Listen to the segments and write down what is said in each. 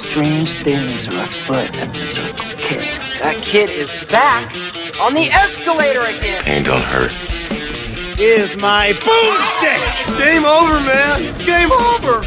Strange things are afoot at the Circle K. That kid is back on the escalator again. Pain don't hurt. Is my boomstick! Game over, man. Game over.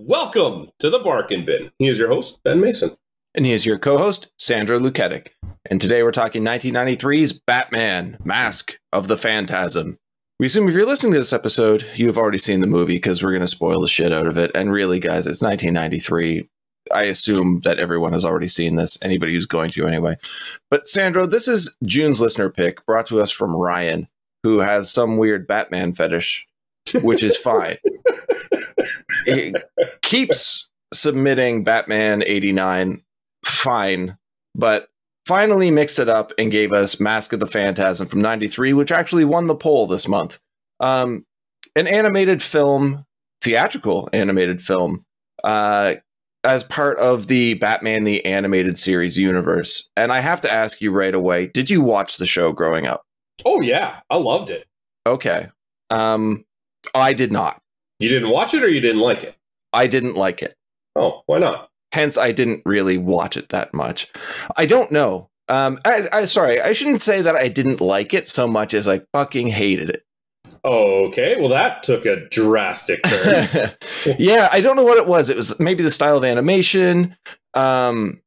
Welcome to the Bargain Bin. He is your host, Ben Mason. And he is your co host, Sandro Luketic. And today we're talking 1993's Batman Mask of the Phantasm. We assume if you're listening to this episode, you have already seen the movie because we're going to spoil the shit out of it. And really, guys, it's 1993. I assume that everyone has already seen this, anybody who's going to anyway. But Sandro, this is June's listener pick brought to us from Ryan, who has some weird Batman fetish, which is fine. he keeps submitting Batman 89, fine, but finally mixed it up and gave us Mask of the Phantasm from 93, which actually won the poll this month. Um, an animated film, theatrical animated film, uh, as part of the Batman the Animated Series universe. And I have to ask you right away did you watch the show growing up? Oh, yeah. I loved it. Okay. Um, I did not. You didn't watch it or you didn't like it? I didn't like it. Oh, why not? Hence, I didn't really watch it that much. I don't know. Um, I, I sorry, I shouldn't say that I didn't like it so much as I fucking hated it. Okay, well that took a drastic turn. yeah, I don't know what it was. It was maybe the style of animation, um,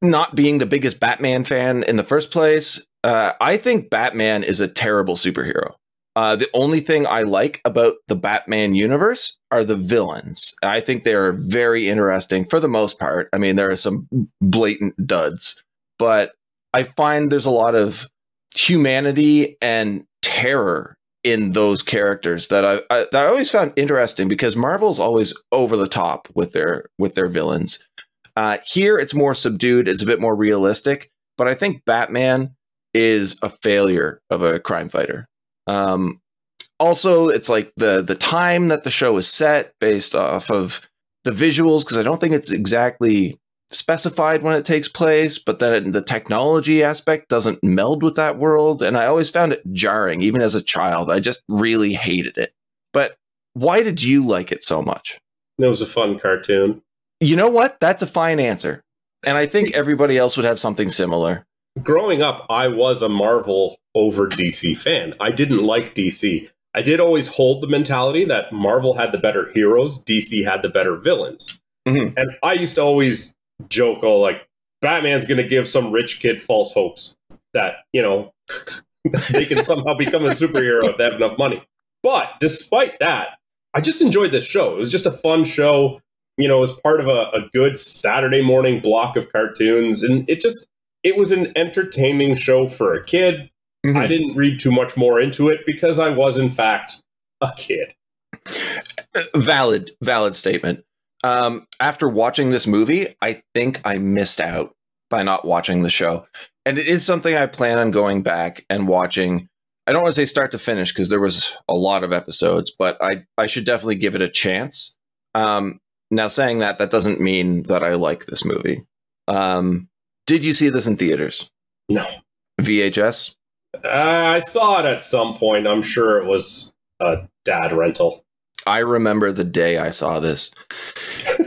not being the biggest Batman fan in the first place. Uh, I think Batman is a terrible superhero. Uh, the only thing I like about the Batman universe are the villains. I think they are very interesting for the most part. I mean, there are some blatant duds, but I find there's a lot of humanity and terror in those characters that I, I, that I always found interesting because Marvel's always over the top with their with their villains. Uh, here, it's more subdued. It's a bit more realistic, but I think Batman is a failure of a crime fighter. Um, also, it's like the the time that the show is set based off of the visuals because I don't think it's exactly specified when it takes place, but then the technology aspect doesn't meld with that world, and I always found it jarring, even as a child. I just really hated it. But why did you like it so much? It was a fun cartoon. You know what? That's a fine answer, and I think everybody else would have something similar. Growing up, I was a Marvel over DC fan. I didn't like DC. I did always hold the mentality that Marvel had the better heroes, DC had the better villains. Mm-hmm. And I used to always joke, oh, like, Batman's going to give some rich kid false hopes that, you know, they can somehow become a superhero if they have enough money. But despite that, I just enjoyed this show. It was just a fun show. You know, it was part of a, a good Saturday morning block of cartoons. And it just, it was an entertaining show for a kid. Mm-hmm. I didn't read too much more into it because I was, in fact, a kid. Valid, valid statement. Um, after watching this movie, I think I missed out by not watching the show. And it is something I plan on going back and watching. I don't want to say start to finish because there was a lot of episodes, but I, I should definitely give it a chance. Um, now, saying that, that doesn't mean that I like this movie. Um, did you see this in theaters? No. VHS? Uh, I saw it at some point. I'm sure it was a dad rental. I remember the day I saw this.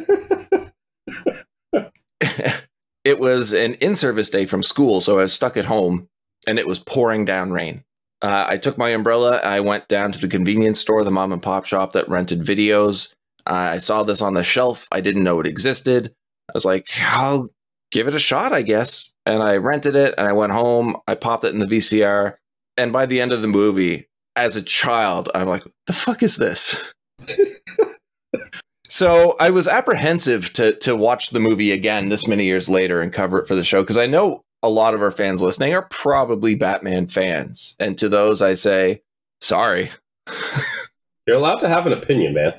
it was an in service day from school, so I was stuck at home and it was pouring down rain. Uh, I took my umbrella. I went down to the convenience store, the mom and pop shop that rented videos. Uh, I saw this on the shelf. I didn't know it existed. I was like, I'll give it a shot, I guess. And I rented it and I went home. I popped it in the VCR. And by the end of the movie, as a child, I'm like, the fuck is this? so I was apprehensive to to watch the movie again this many years later and cover it for the show because I know a lot of our fans listening are probably Batman fans, and to those I say, sorry. You're allowed to have an opinion, man.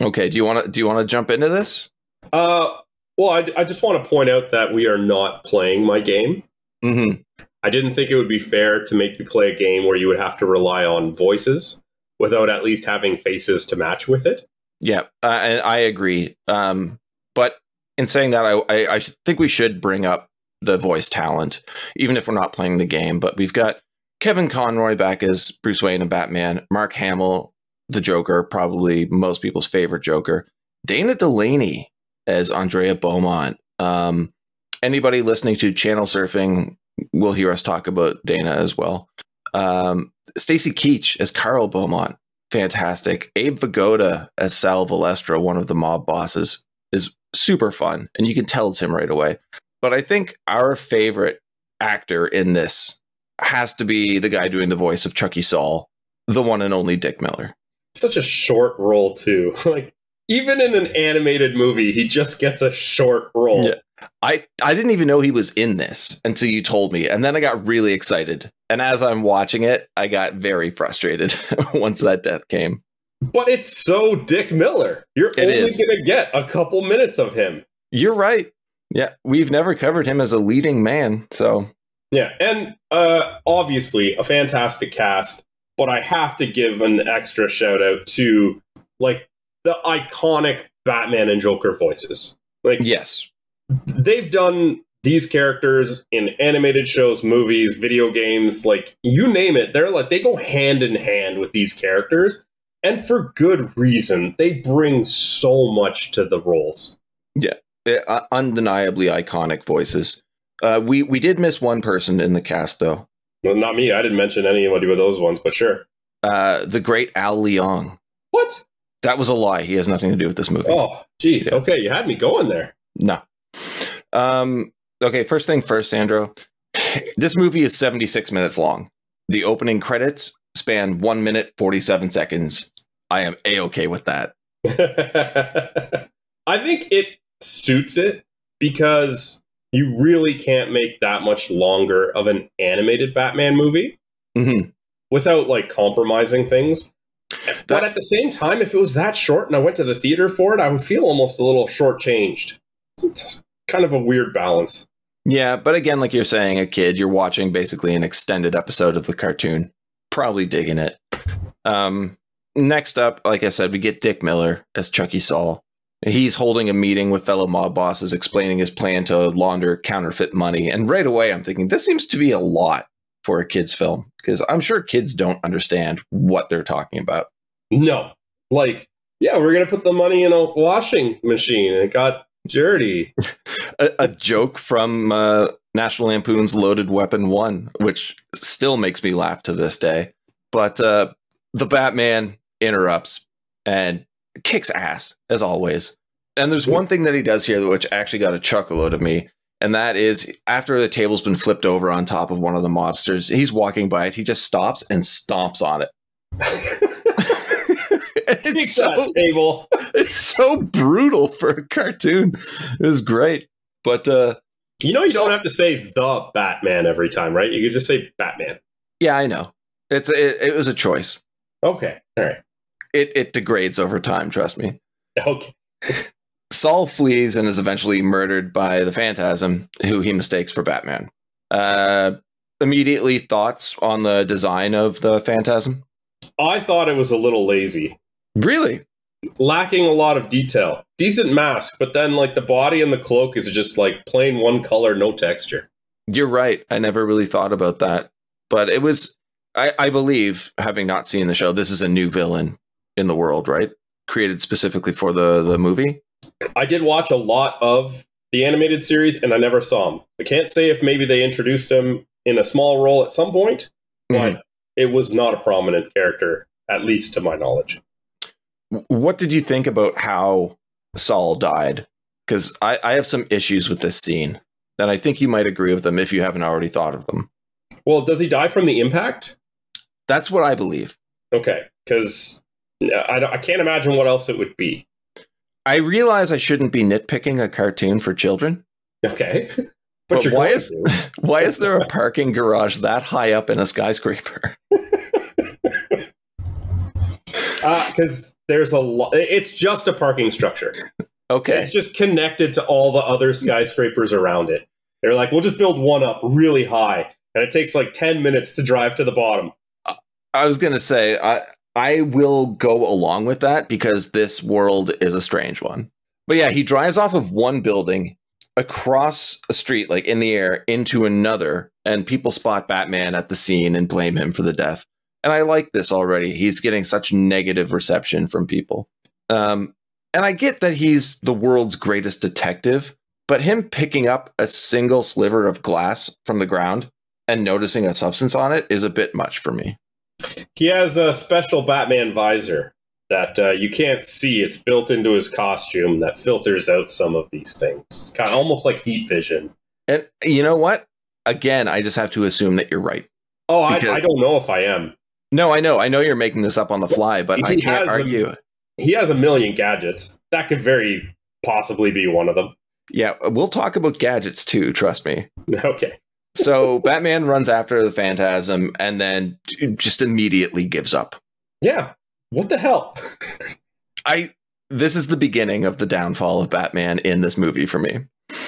Okay, do you want to do you want to jump into this? Uh, well, I, I just want to point out that we are not playing my game. Mm-hmm. I didn't think it would be fair to make you play a game where you would have to rely on voices without at least having faces to match with it. Yeah, uh, and I agree. Um, but in saying that, I, I, I think we should bring up the voice talent, even if we're not playing the game. But we've got Kevin Conroy back as Bruce Wayne and Batman, Mark Hamill the Joker, probably most people's favorite Joker. Dana Delany as Andrea Beaumont. Um, anybody listening to Channel Surfing will hear us talk about Dana as well. Um, Stacy Keach as Carl Beaumont, fantastic. Abe Vigoda as Sal Valestra, one of the mob bosses, is super fun, and you can tell it's him right away. But I think our favorite actor in this has to be the guy doing the voice of Chuckie Sol, the one and only Dick Miller. Such a short role too. like even in an animated movie, he just gets a short role. Yeah. I I didn't even know he was in this until you told me, and then I got really excited. And as I'm watching it, I got very frustrated once that death came. But it's so Dick Miller. You're It only is. to get a couple minutes of him. You're right. Yeah, we've never covered him as a leading man, so Yeah, and uh, obviously a fantastic cast, but I have to give an extra shout out to like the iconic Batman and Joker voices. Like yes, they've done these characters in animated shows, movies, video games, like you name it. They're like they go hand in hand with these characters, and for good reason. They bring so much to the roles. Yeah, uh, undeniably iconic voices. Uh, we we did miss one person in the cast though. Well, not me. I didn't mention anybody with those ones, but sure. Uh, the great Al Leong. What? That was a lie. He has nothing to do with this movie. Oh, geez. Yeah. Okay, you had me going there. No. Um, okay, first thing first, Sandro. This movie is 76 minutes long. The opening credits span one minute, 47 seconds. I am a okay with that. I think it suits it because you really can't make that much longer of an animated Batman movie hmm without like compromising things. But at the same time, if it was that short and I went to the theater for it, I would feel almost a little shortchanged. It's kind of a weird balance. Yeah, but again, like you're saying, a kid, you're watching basically an extended episode of the cartoon. Probably digging it. Um, next up, like I said, we get Dick Miller as Chuckie Sol. He's holding a meeting with fellow mob bosses, explaining his plan to launder counterfeit money. And right away, I'm thinking this seems to be a lot for a kids' film because I'm sure kids don't understand what they're talking about. No, like, yeah, we're gonna put the money in a washing machine. It got dirty. a, a joke from uh, National Lampoon's Loaded Weapon One, which still makes me laugh to this day. But uh, the Batman interrupts and kicks ass as always. And there's one thing that he does here which actually got a chuckle out of me, and that is after the table's been flipped over on top of one of the mobsters, he's walking by it, he just stops and stomps on it. It's, so, table. it's so brutal for a cartoon. It was great. But uh, You know, you So- don't have to say the Batman every time, right? You could just say Batman. Yeah, I know. It's it, it was a choice. Okay. All right. It it degrades over time, trust me. Okay. Sol flees and is eventually murdered by the Phantasm, who he mistakes for Batman. Uh, immediately thoughts on the design of the Phantasm? I thought it was a little lazy, Really? lacking a lot of detail. Decent mask, but then like the body and the cloak is just like plain one color, no texture. You're right. I never really thought about that. But it was I, I believe, having not seen the show, this is a new villain in the world, right? Created specifically for the, the movie. I did watch a lot of the animated series and I never saw him. I can't say if maybe they introduced him in a small role at some point, but Mhm. it was not a prominent character, at least to my knowledge. What did you think about how Sol died? Because I, I have some issues with this scene, and I think you might agree with them if you haven't already thought of them. Well, does he die from the impact? That's what I believe. Okay, because I, I can't imagine what else it would be. I realize I shouldn't be nitpicking a cartoon for children. Okay, but, But why is- to. Why is there a parking garage that high up in a skyscraper? Because Uh, there's a lot. It's just a parking structure. Okay. It's just connected to all the other skyscrapers around it. They're like, we'll just build one up really high, and it takes like ten minutes to drive to the bottom. I was gonna say I I will go along with that because this world is a strange one. But yeah, he drives off of one building across a street, like in the air, into another, and people spot Batman at the scene and blame him for the death. And I like this already. He's getting such negative reception from people. Um, and I get that he's the world's greatest detective, but him picking up a single sliver of glass from the ground and noticing a substance on it is a bit much for me. He has a special Batman visor that uh, you can't see. It's built into his costume that filters out some of these things. It's kind of almost like heat vision. And you know what? Again, I just have to assume that you're right. Oh, I, I don't know if I am. No, I know. I know you're making this up on the fly, but I can't has a- argue. He has a million gadgets. That could very possibly be one of them. Yeah, we'll talk about gadgets too, trust me. Okay. So Batman runs after the Phantasm and then just immediately gives up. Yeah. What the hell? I this is the beginning of the downfall of Batman in this movie for me.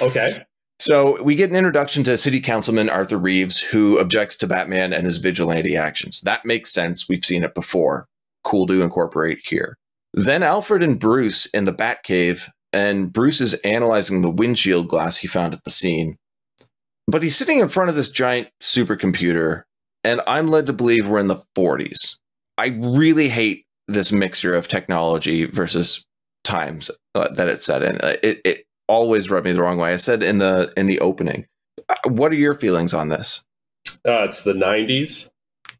Okay. So we get an introduction to City Councilman Arthur Reeves, who objects to Batman and his vigilante actions. That makes sense. We've seen it before. Cool to incorporate here. Then Alfred and Bruce in the Batcave, and Bruce is analyzing the windshield glass he found at the scene. But he's sitting in front of this giant supercomputer, and I'm led to believe we're in the 40s. I really hate this mixture of technology versus times uh, that it's set in. Uh, It, it always rubbed me the wrong way. I said in the in the opening. Uh, What are your feelings on this? Uh, it's the 90s.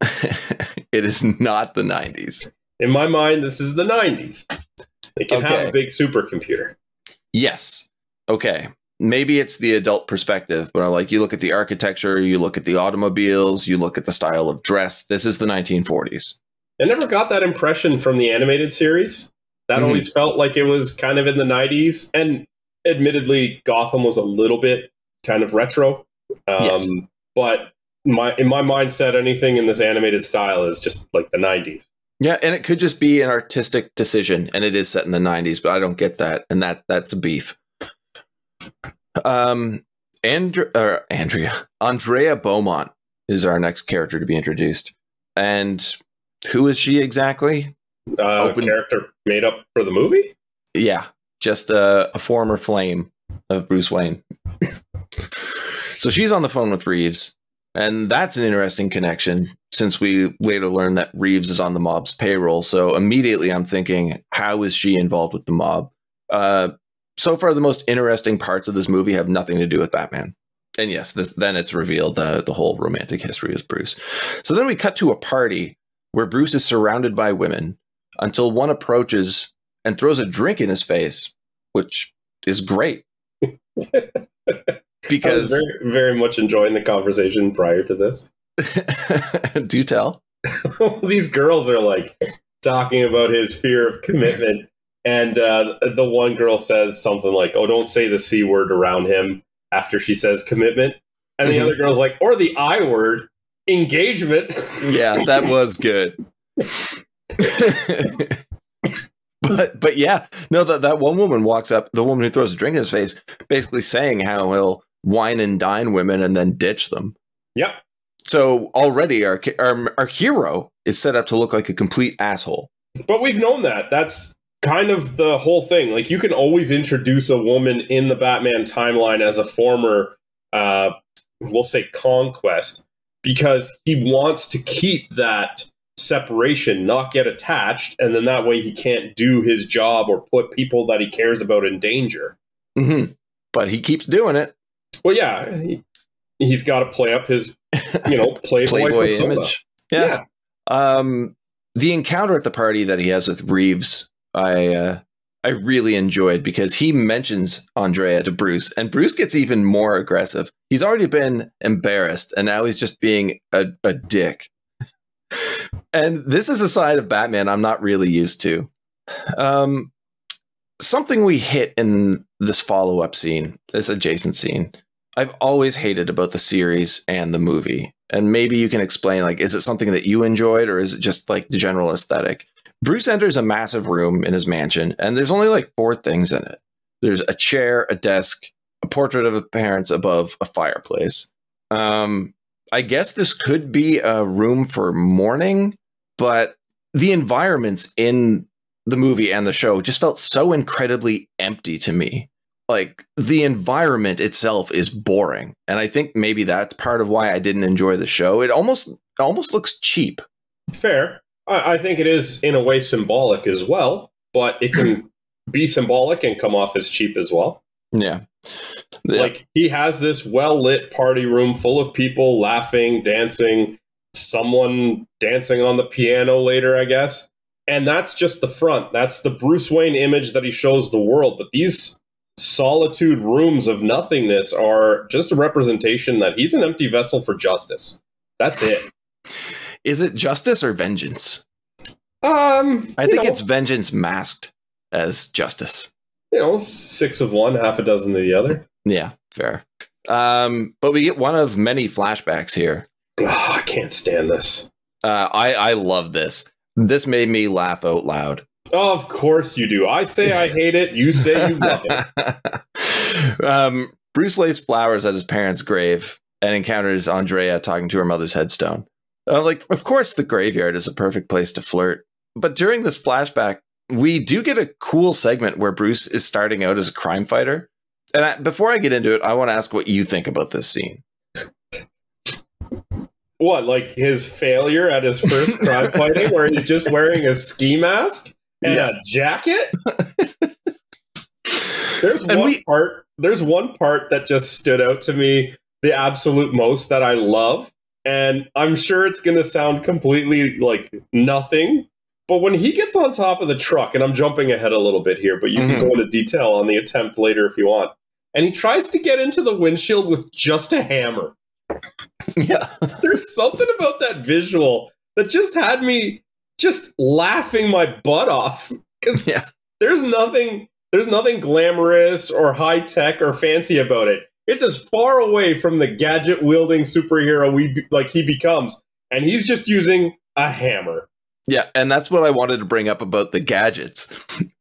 it is not the 90s. In my mind, this is the 90s. They can have a big supercomputer. Yes. Okay. Maybe it's the adult perspective, but I like you look at the architecture, you look at the automobiles, you look at the style of dress. This is the 1940s. I never got that impression from the animated series. That Mhm. always felt like it was kind of in the 90s. And admittedly, Gotham was a little bit kind of retro. Um, Yes. But my in my mindset, anything in this animated style is just like the 90s. Yeah, and it could just be an artistic decision, and it is set in the '90s, but I don't get that, and that that's a beef. Um, Andr- or Andrea, Andrea Beaumont is our next character to be introduced, and who is she exactly? Uh, Open- Character made up for the movie? Yeah, just a, a former flame of Bruce Wayne. so she's on the phone with Reeves, and that's an interesting connection since we later learn that Reeves is on the mob's payroll. So immediately I'm thinking, how is she involved with the mob? Uh, so far, the most interesting parts of this movie have nothing to do with Batman. And yes, this then it's revealed the the whole romantic history is Bruce. So then we cut to a party where Bruce is surrounded by women until one approaches and throws a drink in his face, which is great. I was because very, very much enjoying the conversation prior to this. do tell. These girls are like talking about his fear of commitment. And uh, the one girl says something like, Oh, don't say the C word around him after she says commitment. And the Mhm. other girl's like, Or the I word, engagement. Yeah, that was good. but but yeah, no, that that one woman walks up, the woman who throws a drink in his face, basically saying how he'll wine and dine women and then ditch them. Yep. So already our our, our hero is set up to look like a complete asshole. But we've known that. That's kind of the whole thing. Like you can always introduce a woman in the Batman timeline as a former uh we'll say conquest because he wants to keep that separation, not get attached, and then that way he can't do his job or put people that he cares about in danger. hmm But he keeps doing it. Well, yeah, he, he's got to play up his, you know, playboy, Playboy image. Yeah. Um, the encounter at the party that he has with Reeves, I uh, I really enjoyed because he mentions Andrea to Bruce, and Bruce gets even more aggressive. He's already been embarrassed, and now he's just being a, a dick. And this is a side of Batman I'm not really used to. Um, something we hit in this follow up scene, this adjacent scene, I've always hated about the series and the movie. And maybe you can explain like is it something that you enjoyed or is it just like the general aesthetic? Bruce enters a massive room in his mansion and there's only like four things in it. There's a chair, a desk, a portrait of his parents above a fireplace. Um I guess this could be a room for mourning, but the environments in the movie and the show just felt so incredibly empty to me like the environment itself is boring and i think maybe that's part of why i didn't enjoy the show it almost it almost looks cheap Fair. I, I think it is in a way symbolic as well, but it can be symbolic and come off as cheap as well. Yeah. Yeah. Like he has this well lit party room full of people laughing, dancing, someone dancing on the piano later, I guess. And that's just the front. That's the Bruce Wayne image that he shows the world. But these solitude rooms of nothingness are just a representation that he's an empty vessel for justice. That's it. Is it justice or vengeance? Um, I think know, it's vengeance masked as justice. You know six of one, half a dozen of the other. Yeah, fair. Um, but we get one of many flashbacks here. Oh, I can't stand this. Uh, I I love this. This made me laugh out loud. Oh, of course you do. I say I hate it. You say you love it. um, Bruce lays flowers at his parents' grave and encounters Andrea talking to her mother's headstone. Uh, like, of course, the graveyard is a perfect place to flirt. But during this flashback, we do get a cool segment where Bruce is starting out as a crime fighter. And I, before I get into it, I want to ask what you think about this scene. What, like his failure at his first crime fighting, where he's just wearing a ski mask and Yeah. a jacket? There's And one we- part. There's one part that just stood out to me the absolute most that I love, and I'm sure it's going to sound completely like nothing. But when he gets on top of the truck, and I'm jumping ahead a little bit here, but you Mhm. can go into detail on the attempt later if you want. And he tries to get into the windshield with just a hammer yeah. there's something about that visual that just had me just laughing my butt off because Yeah. there's nothing there's nothing glamorous or high tech or fancy about it it's as far away from the gadget wielding superhero we be- like he becomes and he's just using a hammer Yeah, and that's what I wanted to bring up about the gadgets.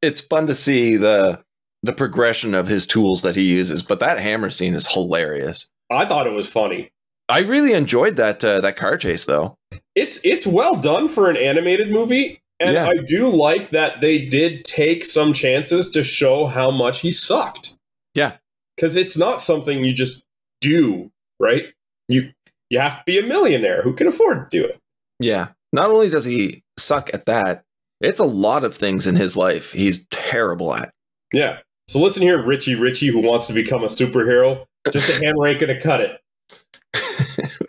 It's fun to see the the progression of his tools that he uses, but that hammer scene is hilarious. i thought it was funny I really enjoyed that uh, that car chase though. it's it's well done for an animated movie and Yeah. i do like that they did take some chances to show how much he sucked Yeah. because it's not something you just do right you you have to be a millionaire who can afford to do it Yeah. Not only does he suck at that, it's a lot of things in his life he's terrible at. yeah so listen here richie richie who wants to become a superhero just a hand ain't gonna cut it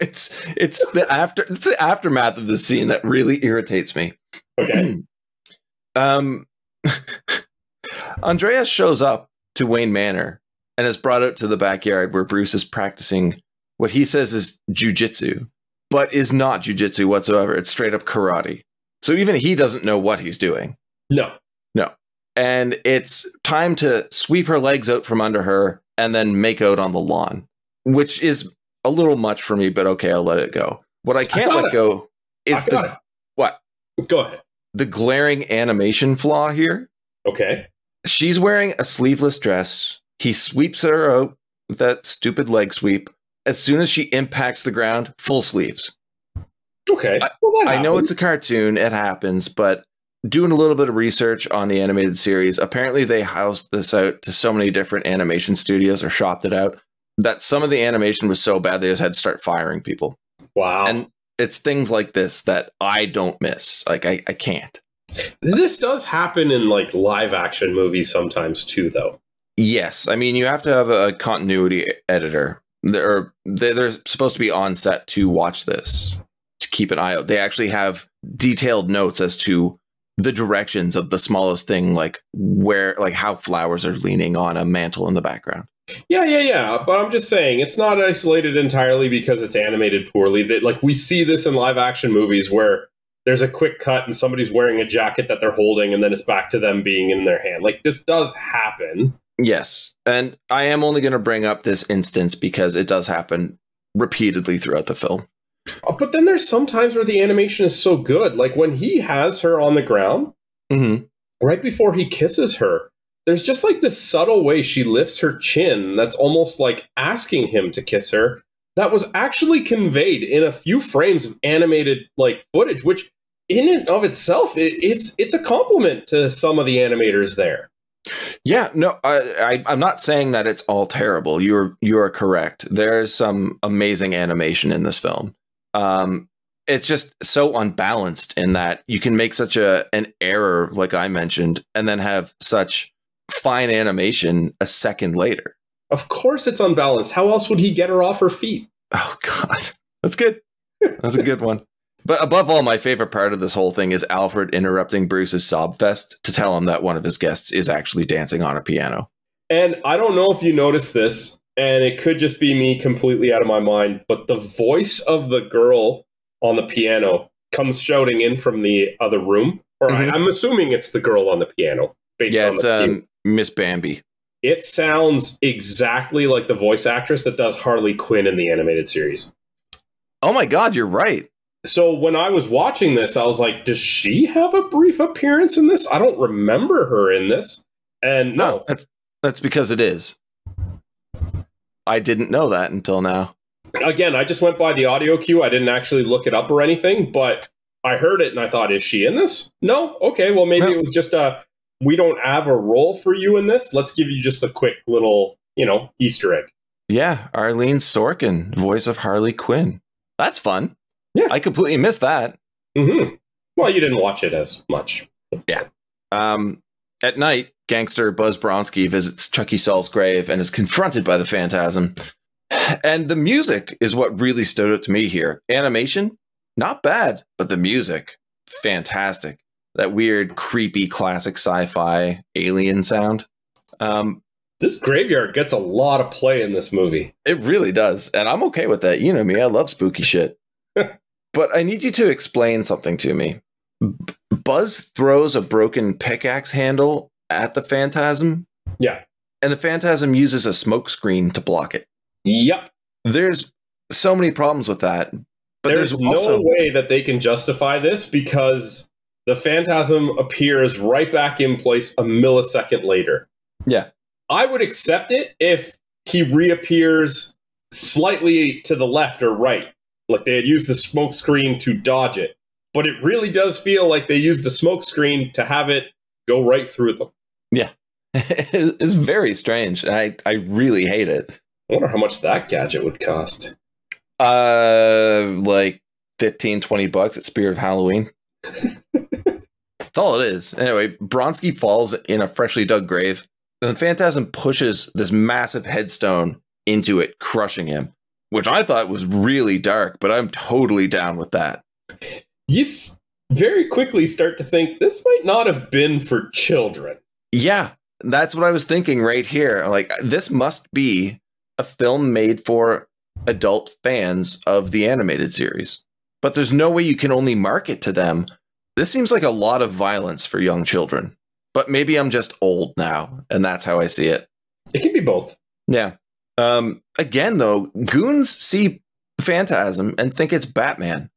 it's it's the after it's the aftermath of the scene that really irritates me. okay um, Andreas shows up to Wayne Manor and is brought out to the backyard where Bruce is practicing what he says is jujitsu, but is not jujitsu whatsoever. It's straight up karate. So even he doesn't know what he's doing. no No. And it's time to sweep her legs out from under her and then make out on the lawn, which is a little much for me, but okay, I'll let it go. What I can't got let it. go is the it. what? go ahead The glaring animation flaw here. okay She's wearing a sleeveless dress. He sweeps her out with that stupid leg sweep. As soon as she impacts the ground, full sleeves. okay I- well, that I know it's a cartoon, it happens, but doing a little bit of research on the animated series, apparently they housed this out to so many different animation studios or shopped it out that some of the animation was so bad they just had to start firing people. wow And it's things like this that I don't miss. Like I, I can't. this does happen in like live action movies sometimes too though Yes, I mean you have to have a continuity editor. They're they're supposed to be on set to watch this to keep an eye out. They actually have detailed notes as to the directions of the smallest thing, like where, like how flowers are leaning on a mantle in the background. Yeah, yeah, yeah. But I'm just saying it's not isolated entirely because it's animated poorly. That like we see this in live action movies where there's a quick cut and somebody's wearing a jacket that they're holding and then it's back to them being in their hand. Like this does happen. Yes, and I am only going to bring up this instance because it does happen repeatedly throughout the film. Uh, But then there's some times where the animation is so good. Like when he has her on the ground Mm-hmm. right before he kisses her, there's just like this subtle way she lifts her chin that's almost like asking him to kiss her. That was actually conveyed in a few frames of animated like footage, which in and of itself, it, it's it's a compliment to some of the animators there. Yeah, no, I, I, I'm not saying that it's all terrible. You're you are correct. There's some amazing animation in this film. Um, it's just so unbalanced in that you can make such a an error, like I mentioned, and then have such fine animation a second later. Of course, it's unbalanced. How else would he get her off her feet? Oh God, that's good. That's a good one. But above all, my favorite part of this whole thing is Alfred interrupting Bruce's sob fest to tell him that one of his guests is actually dancing on a piano. And I don't know if you noticed this, and it could just be me completely out of my mind, but the voice of the girl on the piano comes shouting in from the other room. Or Mhm. I, I'm assuming it's the girl on the piano. Based yeah, on it's um, Miss Bambi. it sounds exactly like the voice actress that does Harley Quinn in the animated series. Oh my God, you're right. So when I was watching this, I was like, does she have a brief appearance in this? I don't remember her in this. And no, No, that's that's because it is. I didn't know that until now. again, I just went by the audio cue. I didn't actually look it up or anything, but I heard it and I thought, is she in this? No? Okay, well, maybe No. it was just a, we don't have a role for you in this. Let's give you just a quick little, you know, Easter egg. Yeah, Arlene Sorkin, voice of Harley Quinn. That's fun. Yeah. I completely missed that. hmm Well, you didn't watch it as much. Um, at night, gangster Buzz Bronski visits Chuckie Sol's grave and is confronted by the phantasm. And the music is what really stood out to me here. Animation, not bad, but the music, fantastic. That weird, creepy, classic sci-fi alien sound. Um, This graveyard gets a lot of play in this movie. it really does, and I'm okay with that. You know me, I love spooky shit. But I need you to explain something to me. B- Buzz throws a broken pickaxe handle at the phantasm, Yeah. and the phantasm uses a smokescreen to block it. Yep. There's so many problems with that, but there's, there's, no way that they can justify this because the phantasm appears right back in place a millisecond later. Yeah. I would accept it if he reappears slightly to the left or right, like they had used the smoke screen to dodge it. But it really does feel like they used the smoke screen to have it go right through them. Yeah, it's very strange. I I really hate it. I wonder how much that gadget would cost. Uh, like 15, 20 bucks at Spirit of Halloween. That's all it is. Anyway, Bronski falls in a freshly dug grave, and the Phantasm pushes this massive headstone into it, crushing him, which I thought was really dark, but I'm totally down with that. You s- very quickly start to think this might not have been for children. Yeah, that's what I was thinking right here. Like, this must be a film made for adult fans of the animated series. But there's no way you can only market to them. This seems like a lot of violence for young children. But maybe I'm just old now, and that's how I see it. It can be both. Yeah. Um, again, though, goons see Phantasm and think it's Batman.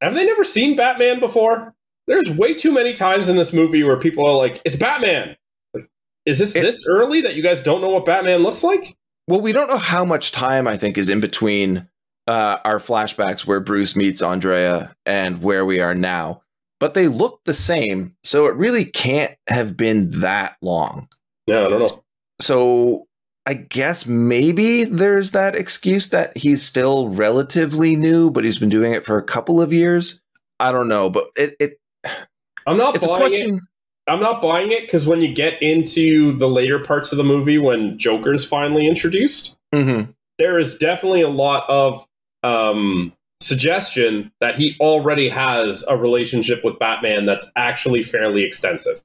Have they never seen Batman before? There's way too many times in this movie where people are like, "It's Batman." Like, is this It- this early that you guys don't know what Batman looks like? Well, we don't know how much time I think is in between uh, our flashbacks where Bruce meets Andrea and where we are now, but they look the same, so it really can't have been that long. Yeah, I don't know. So I guess maybe there's that excuse that he's still relatively new, but he's been doing it for a couple of years. I don't know, but it, it I'm not it's a buying it. I'm not buying it because when you get into the later parts of the movie, when Joker's finally introduced, Mhm. there is definitely a lot of um, suggestion that he already has a relationship with Batman that's actually fairly extensive.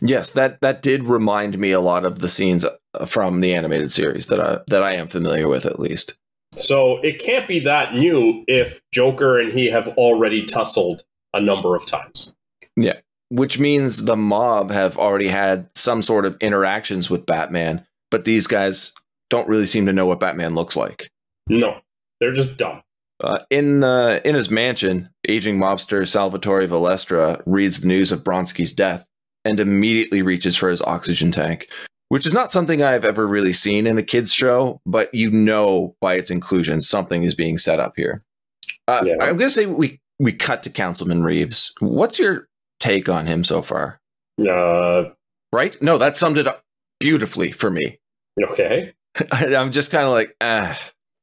Yes, that that did remind me a lot of the scenes uh, from the animated series that I that I am familiar with at least. So it can't be that new if Joker and he have already tussled a number of times. Yeah, which means the mob have already had some sort of interactions with Batman, but these guys don't really seem to know what Batman looks like. No, they're just dumb. Uh, in uh, in his mansion, aging mobster Salvatore Valestra reads the news of Bronski's death and immediately reaches for his oxygen tank, which is not something I've ever really seen in a kids show, but you know by its inclusion something is being set up here. Uh, Yeah. I'm going to say we we cut to Councilman Reeves. What's your take on him so far? Uh, right? No, that summed it up beautifully for me. okay. I'm just kind of like, ah,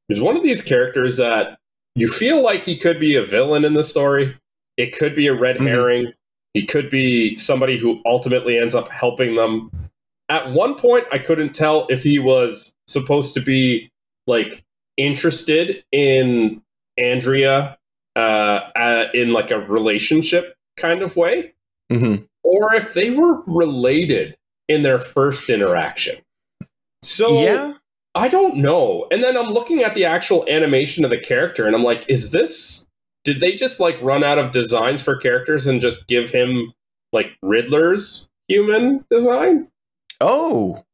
He's one of these characters that you feel like he could be a villain in the story. It could be a red Mhm. herring. He could be somebody who ultimately ends up helping them. At one point, I couldn't tell if he was supposed to be like interested in Andrea uh, uh, in like a relationship kind of way, hmm or if they were related in their first interaction. So yeah. I don't know. And then I'm looking at the actual animation of the character and I'm like, is this did they just like run out of designs for characters and just give him like Riddler's human design? Oh,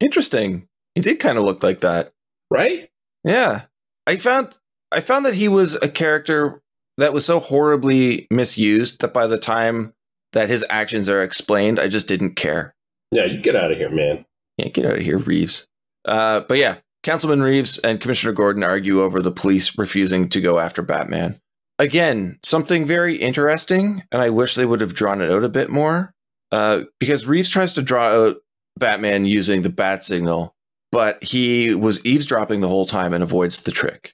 interesting. He did kind of look like that. Right? Yeah. I found I found that he was a character that was so horribly misused that by the time that his actions are explained, I just didn't care. Yeah, you get out of here, man. Yeah, get out of here, Reeves. Uh, but yeah, Councilman Reeves and Commissioner Gordon argue over the police refusing to go after Batman. Again, something very interesting, and I wish they would have drawn it out a bit more. Uh, because Reeves tries to draw out Batman using the bat signal, but he was eavesdropping the whole time and avoids the trick.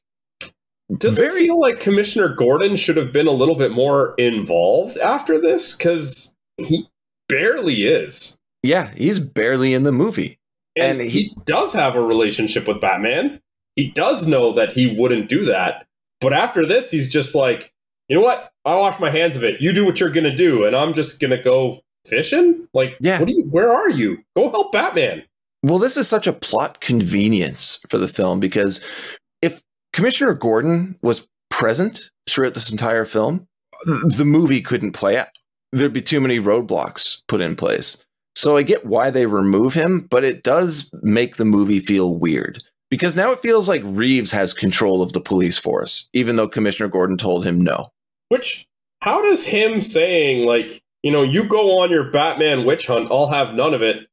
Does it feel like Commissioner Gordon should have been a little bit more involved after this? Because he barely is. Yeah, he's barely in the movie. And, And he, he- does have a relationship with Batman. He does know that he wouldn't do that. But after this, he's just like, you know what? I wash my hands of it. You do what you're gonna do, and I'm just gonna go fishing. Like, Yeah. what do you? Where are you? Go help Batman. Well, this is such a plot convenience for the film because if Commissioner Gordon was present throughout this entire film, the movie couldn't play out. There'd be too many roadblocks put in place. So I get why they remove him, but it does make the movie feel weird because now it feels like Reeves has control of the police force, even though Commissioner Gordon told him no. Which, how does him saying like, you know, you go on your Batman witch hunt, I'll have none of it.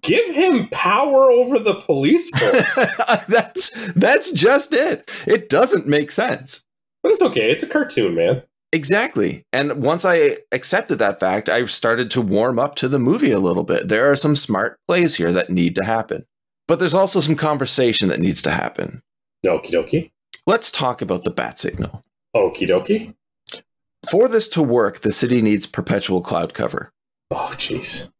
Give him power over the police force. that's that's just it. It doesn't make sense. but it's okay. It's a cartoon, man. Exactly. And once I accepted that fact, I started to warm up to the movie a little bit. There are some smart plays here that need to happen. But there's also some conversation that needs to happen. Okie dokie. Let's talk about the bat signal. Okie dokie. For this to work, the city needs perpetual cloud cover. Oh, jeez.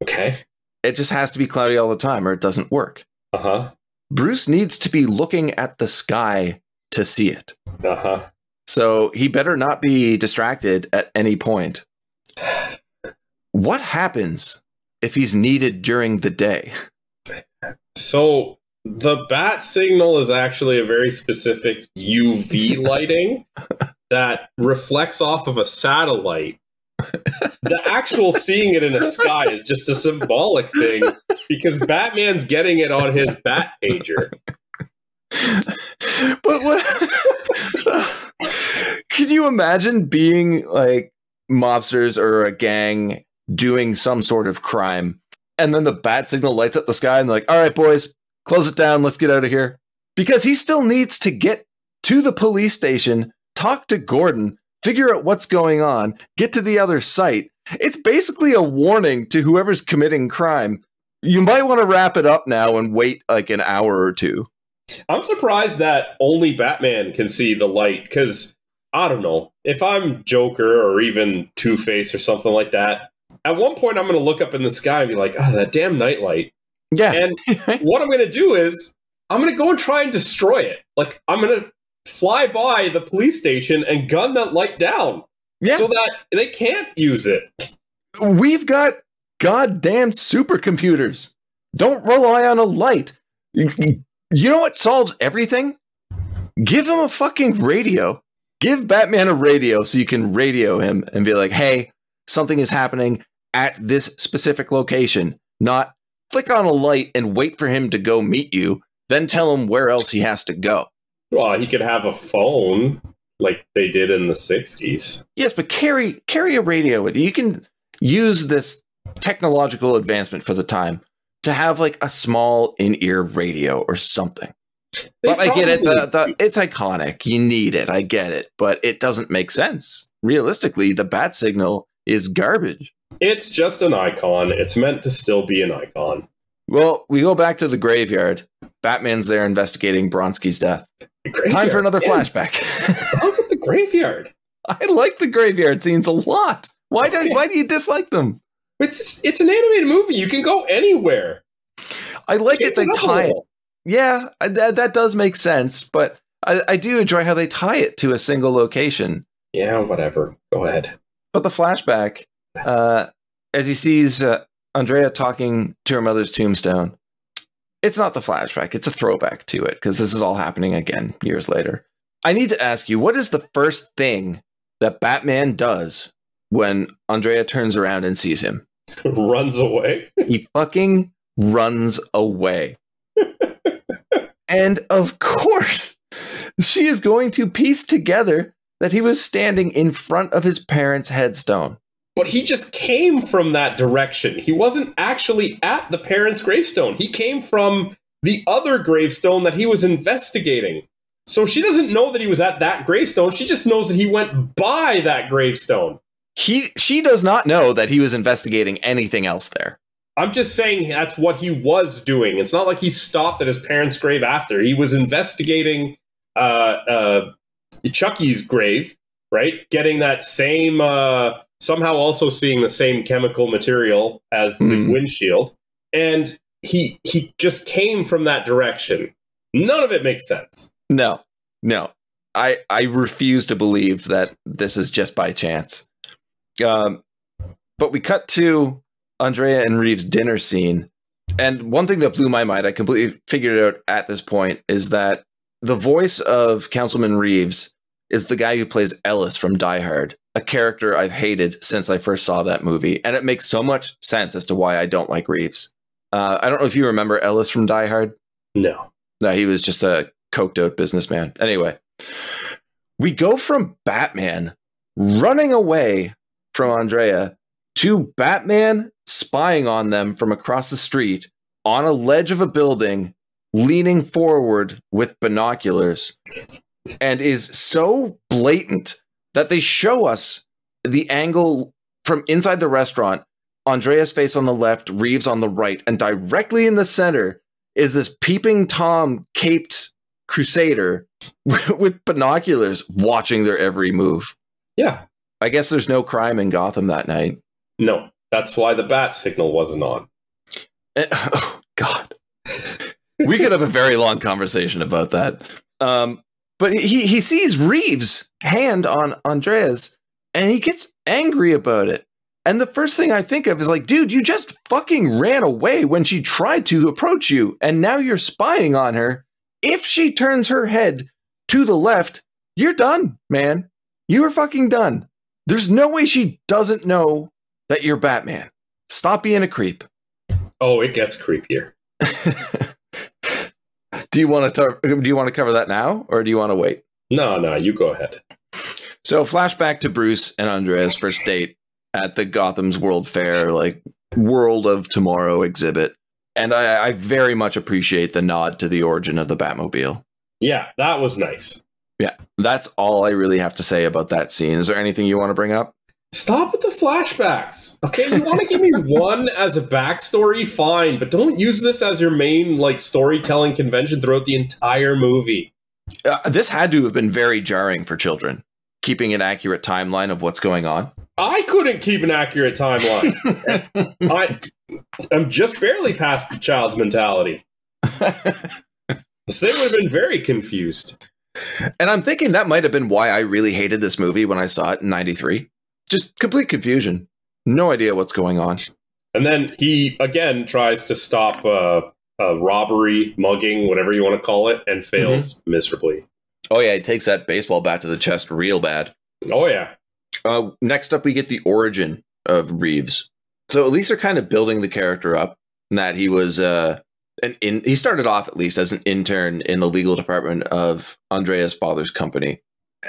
Okay. It just has to be cloudy all the time or it doesn't work. Uh huh. Bruce needs to be looking at the sky to see it. Uh huh. So he better not be distracted at any point. What happens if he's needed during the day? So the bat signal is actually a very specific UV lighting that reflects off of a satellite. The actual seeing it in a sky is just a symbolic thing because Batman's getting it on his bat pager. but what can you imagine being like mobsters or a gang doing some sort of crime and then the bat signal lights up the sky and they're like all right boys close it down. Let's get out of here. Because he still needs to get to the police station talk to gordon figure out what's going on get to the other site. It's basically a warning to whoever's committing crime. You might want to wrap it up now and wait like an hour or two. I'm surprised that only Batman can see the light because I don't know if I'm Joker or even Two Face or something like that. At one point, I'm going to look up in the sky and be like, "Ah, that damn nightlight." yeah And what I'm going to do is I'm going to go and try and destroy it. Like I'm going to fly by the police station and gun that light down yeah so that they can't use it. We've got goddamn supercomputers. Don't rely on a light. You, you know what solves everything? Give him a fucking radio. Give Batman a radio so you can radio him and be like, hey, something is happening at this specific location. Not flick on a light and wait for him to go meet you, then tell him where else he has to go. Well, he could have a phone like they did in the 60s. Yes, but carry carry a radio with you. You can use this technological advancement for the time to have like a small in-ear radio or something. They but I get it. The, the, it's iconic. You need it. I get it. But it doesn't make sense. Realistically, the bat signal is garbage. It's just an icon. It's meant to still be an icon. Well, we go back to the graveyard. Batman's there investigating Bronski's death. Time for another Yeah, flashback. Look at the graveyard. I like the graveyard scenes a lot. Why do why do you dislike them? It's it's an animated movie. You can go anywhere. I like Change it they tie it. Yeah, that that does make sense, but I, I do enjoy how they tie it to a single location. Yeah, whatever. Go ahead. But the flashback, uh, as he sees uh, Andrea talking to her mother's tombstone, it's not the flashback; it's a throwback to it because this is all happening again years later. I need to ask you, what is the first thing that Batman does when Andrea turns around and sees him? Runs away. he fucking runs away. and of course, she is going to piece together that he was standing in front of his parents' headstone. But he just came from that direction. He wasn't actually at the parents' gravestone. He came from the other gravestone that he was investigating. So she doesn't know that he was at that gravestone. She just knows that he went by that gravestone. He she does not know that he was investigating anything else there. I'm just saying that's what he was doing. It's not like he stopped at his parents' grave after. He was investigating uh, uh, Chuckie's grave, right? Getting that same, uh, somehow also seeing the same chemical material as the Hmm. windshield, and he he just came from that direction. None of it makes sense. No. No. I I refuse to believe that this is just by chance. Um but we cut to Andrea and Reeves' dinner scene. And one thing that blew my mind, I completely figured it out at this point, is that the voice of Councilman Reeves is the guy who plays Ellis from Die Hard, a character I've hated since I first saw that movie. And it makes so much sense as to why I don't like Reeves. Uh, I don't know if you remember Ellis from Die Hard. No. No, he was just a coked out businessman. Anyway, we go from Batman running away from Andrea to Batman spying on them from across the street on a ledge of a building, leaning forward with binoculars, and is so blatant that they show us the angle from inside the restaurant. Andrea's face on the left, Reeves on the right, and directly in the center is this peeping Tom caped crusader with binoculars watching their every move. Yeah. I guess there's no crime in Gotham that night. No. That's why the bat signal wasn't on. And- oh, God. We could have a very long conversation about that. Um, but he, he sees Reeves' hand on Andreas and he gets angry about it. And the first thing I think of is like, dude, you just fucking ran away when she tried to approach you, and now you're spying on her. If she turns her head to the left, you're done, man. You are fucking done. There's no way she doesn't know that you're Batman. Stop being a creep. Oh, it gets creepier. do you want to do you want to cover that now or do you want to wait? No, no, you go ahead. So flashback to Bruce and Andrea's first date at the Gotham's World Fair, like World of Tomorrow exhibit. And I, I very much appreciate the nod to the origin of the Batmobile. Yeah, that was nice. Yeah, that's all I really have to say about that scene. Is there anything you want to bring up? Stop with the flashbacks. Okay, you want to give me one as a backstory, fine, but don't use this as your main like storytelling convention throughout the entire movie. Uh, this had to have been very jarring for children, keeping an accurate timeline of what's going on. I couldn't keep an accurate timeline. I I'm just barely past the child's mentality. So they would have been very confused. And I'm thinking that might have been why I really hated this movie when I saw it in 93. Just complete confusion. No idea what's going on. And then he again tries to stop uh, a robbery, mugging, whatever you want to call it, and fails miserably. Oh, yeah, he takes that baseball bat to the chest real bad. Oh yeah, Uh, next up, we get the origin of Reeves. So at least they're kind of building the character up in that he was uh, an in. He started off at least as an intern in the legal department of Andrea's father's company.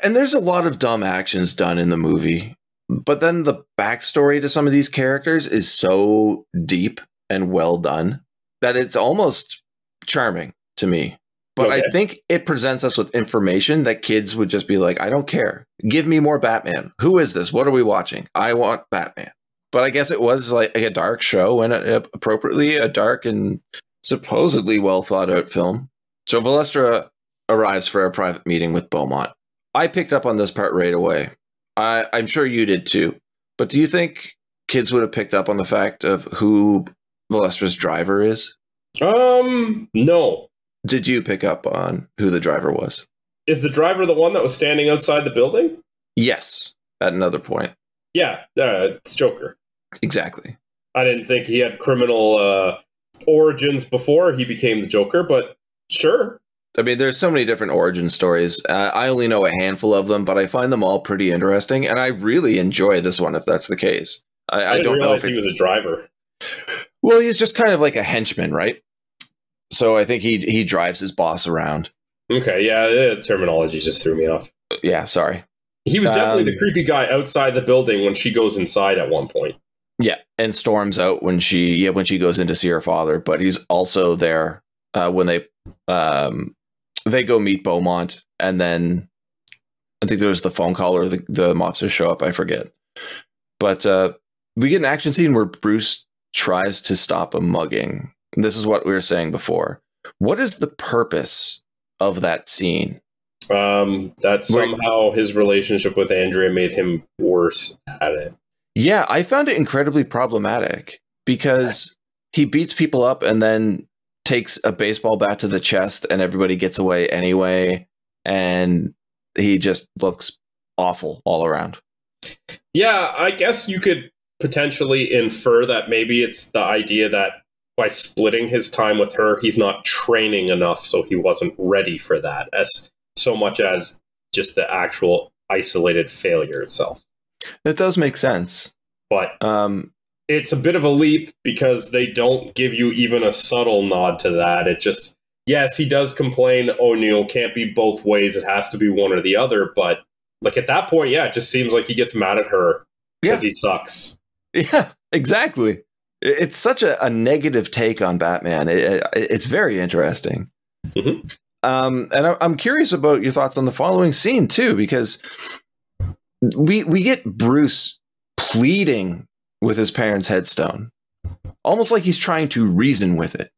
And there's a lot of dumb actions done in the movie, but then the backstory to some of these characters is so deep and well done that it's almost charming to me. But I think it presents us with information that kids would just be like, I don't care. Give me more Batman. Who is this? What are we watching? I want Batman. But I guess it was like a dark show and appropriately a dark and supposedly well thought out film. So, Valestra, arrives for a private meeting with Beaumont. I picked up on this part right away. I, I'm sure you did too. But do you think kids would have picked up on the fact of who Valestra's driver is? Um, no. Did you pick up on who the driver was? Is the driver the one that was standing outside the building? Yes, at another point. Yeah, uh, it's Joker. Exactly. I didn't think he had criminal uh, origins before he became the Joker, but sure. I mean, there's so many different origin stories. Uh, I only know a handful of them, but I find them all pretty interesting, and I really enjoy this one. If that's the case, I, I, I don't know if he was a driver. well, he's just kind of like a henchman, right? So I think he he drives his boss around. Okay, yeah, the terminology just threw me off. Yeah, sorry. He was definitely Um, the creepy guy outside the building when she goes inside at one point. Yeah, and storms out when she yeah when she goes in to see her father, but he's also there uh, when they um they go meet Beaumont, and then I think there was the phone call or the the mobsters show up. I forget, but uh, we get an action scene where Bruce tries to stop a mugging. This is what we were saying before. What is the purpose of that scene? Um, that somehow his relationship with Andrea made him worse at it. Yeah, I found it incredibly problematic because he beats people up and then takes a baseball bat to the chest and everybody gets away anyway and he just looks awful all around. Yeah, I guess you could potentially infer that maybe it's the idea that by splitting his time with her, he's not training enough, so he wasn't ready for that, as so much as just the actual isolated failure itself. It does make sense. But Um it's a bit of a leap because they don't give you even a subtle nod to that. It just, yes, he does complain, O'Neill can't be both ways. It has to be one or the other. But like at that point, yeah, it just seems like he gets mad at her because he sucks. yeah, exactly. It's such a, a negative take on Batman. It, it- it's very interesting. Mhm. Um, and I- I'm curious about your thoughts on the following scene too, because we we get Bruce pleading with his parents' headstone, almost like he's trying to reason with it,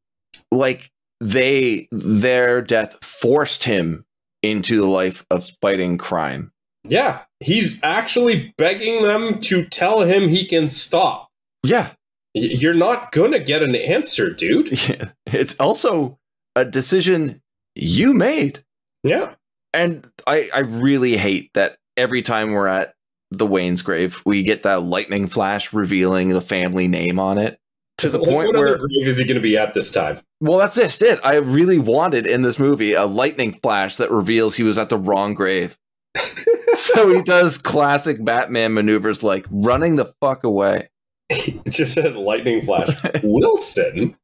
like they their death forced him into the life of fighting crime. Yeah, he's actually begging them to tell him he can stop. Yeah, You're not gonna get an answer, dude. Yeah, it's also a decision you made. Yeah. And I, I really hate that every time we're at the Wayne's grave, we get that lightning flash revealing the family name on it to the What- point what where, other grave is he gonna be at this time? well, that's just it. I really wanted in this movie a lightning flash that reveals he was at the wrong grave. so he does classic Batman maneuvers like running the fuck away. It just said lightning flash. Wilson?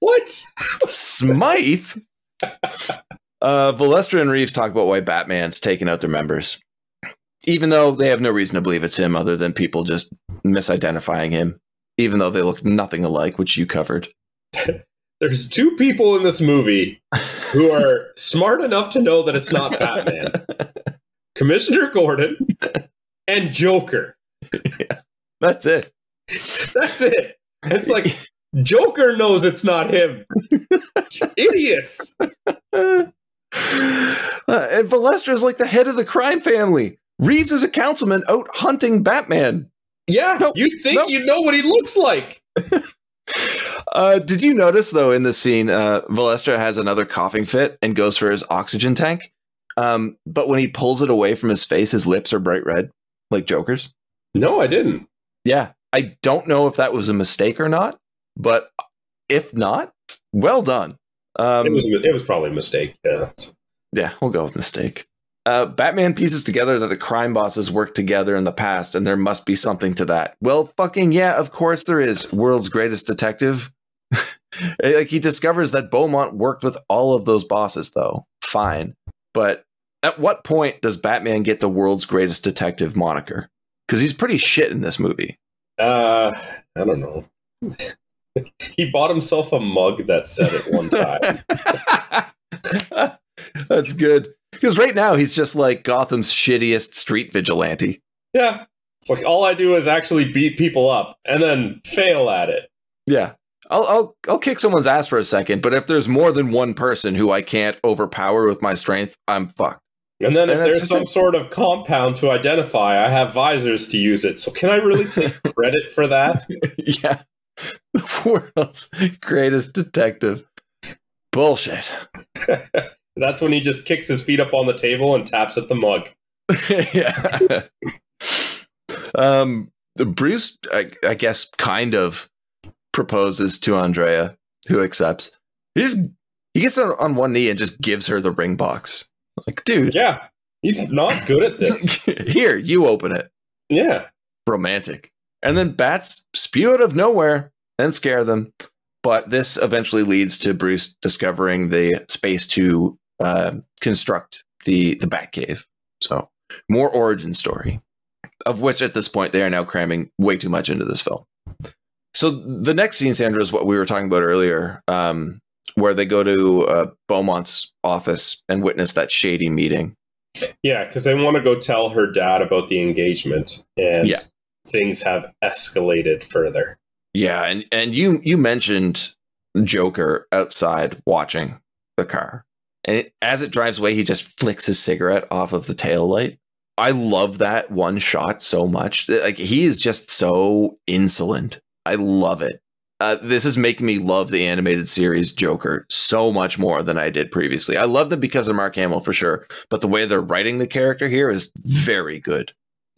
what? Smythe. Uh, Valestra and Reeves talk about why Batman's taking out their members, even though they have no reason to believe it's him, other than people just misidentifying him. Even though they look nothing alike, which you covered. There's two people in this movie who are smart enough to know that it's not Batman. Commissioner Gordon and Joker. That's it. That's it. It's like Joker knows it's not him. Idiots. Uh, and is like the head of the crime family. Reeves is a councilman out hunting Batman. Yeah, Nope. you'd think Nope. you know what he looks like. Uh, did you notice though in this scene, uh, Valestra has another coughing fit and goes for his oxygen tank. Um, but when he pulls it away from his face, his lips are bright red, like Joker's. No, I didn't. Yeah, I don't know if that was a mistake or not, but if not, well done. Um, it was it was probably a mistake. Yeah. yeah, we'll go with mistake. Uh, Batman pieces together that the crime bosses worked together in the past, and there must be something to that. Well, fucking yeah, of course there is. World's greatest detective. like he discovers that Beaumont worked with all of those bosses, though. Fine, but at what point does Batman get the world's greatest detective moniker? Because he's pretty shit in this movie. Uh, I don't know. he bought himself a mug that said it one time. That's good. Because right now he's just like Gotham's shittiest street vigilante. yeah. It's like all I do is actually beat people up and then fail at it. Yeah. I'll, I'll I'll kick someone's ass for a second, but if there's more than one person who I can't overpower with my strength, I'm fucked. And then And if there's some it. sort of compound to identify, I have visors to use it. So can I really take credit for that? yeah, the world's greatest detective. Bullshit. That's when he just kicks his feet up on the table and taps at the mug. yeah. um, Bruce, I, I guess, kind of proposes to Andrea, who accepts. He just he gets on, on one knee and just gives her the ring box. Like, dude, Yeah, he's not good at this. here you open it. Yeah, Romantic. And then bats spew out of nowhere and scare them. But this eventually leads to Bruce discovering the space to uh, construct the the Batcave. So more origin story, of which at this point they are now cramming way too much into this film. So the next scene, Sandro, is what we were talking about earlier, um, where they go to uh, Beaumont's office and witness that shady meeting. yeah, because they want to go tell her dad about the engagement, and Yeah. things have escalated further. Yeah, and and you you mentioned Joker outside watching the car, and it, as it drives away, he just flicks his cigarette off of the tail light. I love that one shot so much. Like he is just so insolent. I love it. Uh, this is making me love the animated series Joker so much more than I did previously. I love it because of Mark Hamill for sure, but the way they're writing the character here is very good.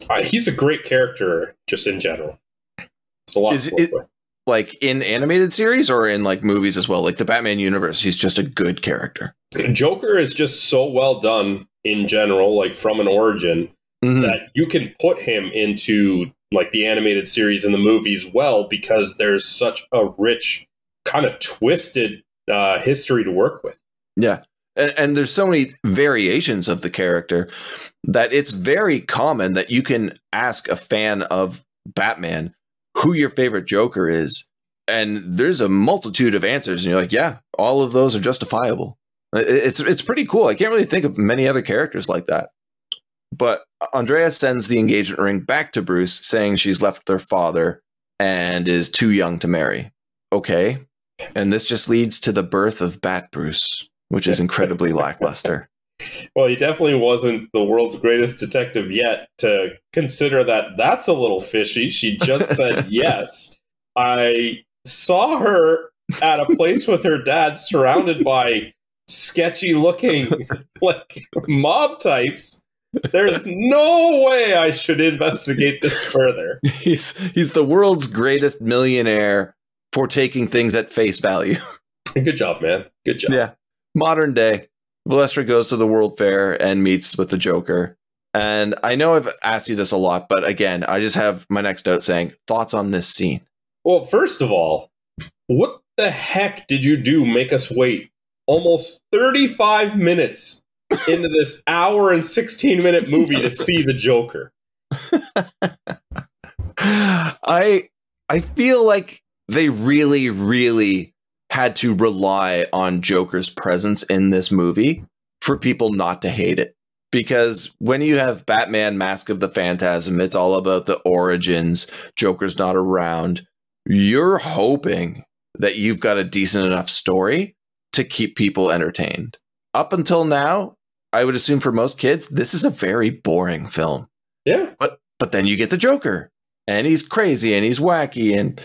Uh, he's a great character, just in general. It's a lot Is to work it- with. Like in animated series or in like movies as well. Like the Batman universe, he's just a good character. Joker is just so well done in general, like from an origin, Mhm. that you can put him into like the animated series and the movies well because there's such a rich, kind of twisted uh, history to work with. Yeah. And, and there's so many variations of the character that it's very common that you can ask a fan of Batman who your favorite Joker is. And there's a multitude of answers. And you're like, yeah, all of those are justifiable. It's, it's pretty cool. I can't really think of many other characters like that. But Andrea sends the engagement ring back to Bruce, saying she's left their father and is too young to marry. Okay. And this just leads to the birth of Bat Bruce, which is incredibly lackluster. Well, he definitely wasn't the world's greatest detective yet to consider that that's a little fishy. She just said yes. I saw her at a place with her dad surrounded by sketchy looking like mob types. There's no way I should investigate this further. He's he's the world's greatest millionaire for taking things at face value. Good job, man. Good job. Yeah. Modern day. Valestra goes to the World Fair and meets with the Joker. And I know I've asked you this a lot, but again, I just have my next note saying thoughts on this scene. Well, first of all, what the heck did you do make us wait almost 35 minutes into this hour and 16 minute movie to see the Joker? I I feel like they really, really had to rely on Joker's presence in this movie for people not to hate it. Because when you have Batman Mask of the Phantasm, it's all about the origins. Joker's not around. You're hoping that you've got a decent enough story to keep people entertained. Up until now, I would assume for most kids, this is a very boring film. Yeah. But but then you get the Joker, and he's crazy and he's wacky, and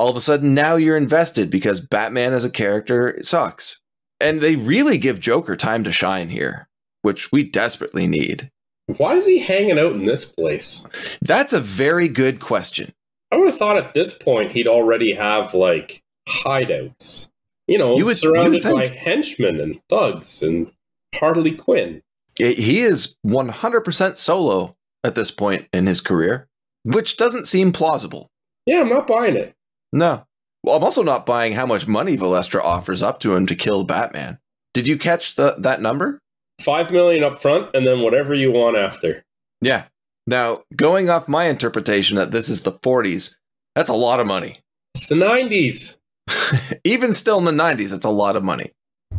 all of a sudden now you're invested because Batman as a character sucks. And they really give Joker time to shine here, which we desperately need. Why is he hanging out in this place? That's a very good question. I would have thought at this point he'd already have like hideouts. You know, You would- surrounded you by henchmen and thugs and Harley Quinn. He is 100% solo at this point in his career, which doesn't seem plausible. Yeah, I'm not buying it. No. Well, I'm also not buying how much money Valestra offers up to him to kill Batman. Did you catch the, that number? Five million up front and then whatever you want after. Yeah. Now, going off my interpretation that this is the 40s, that's a lot of money. It's the 90s. Even still in the 90s, it's a lot of money.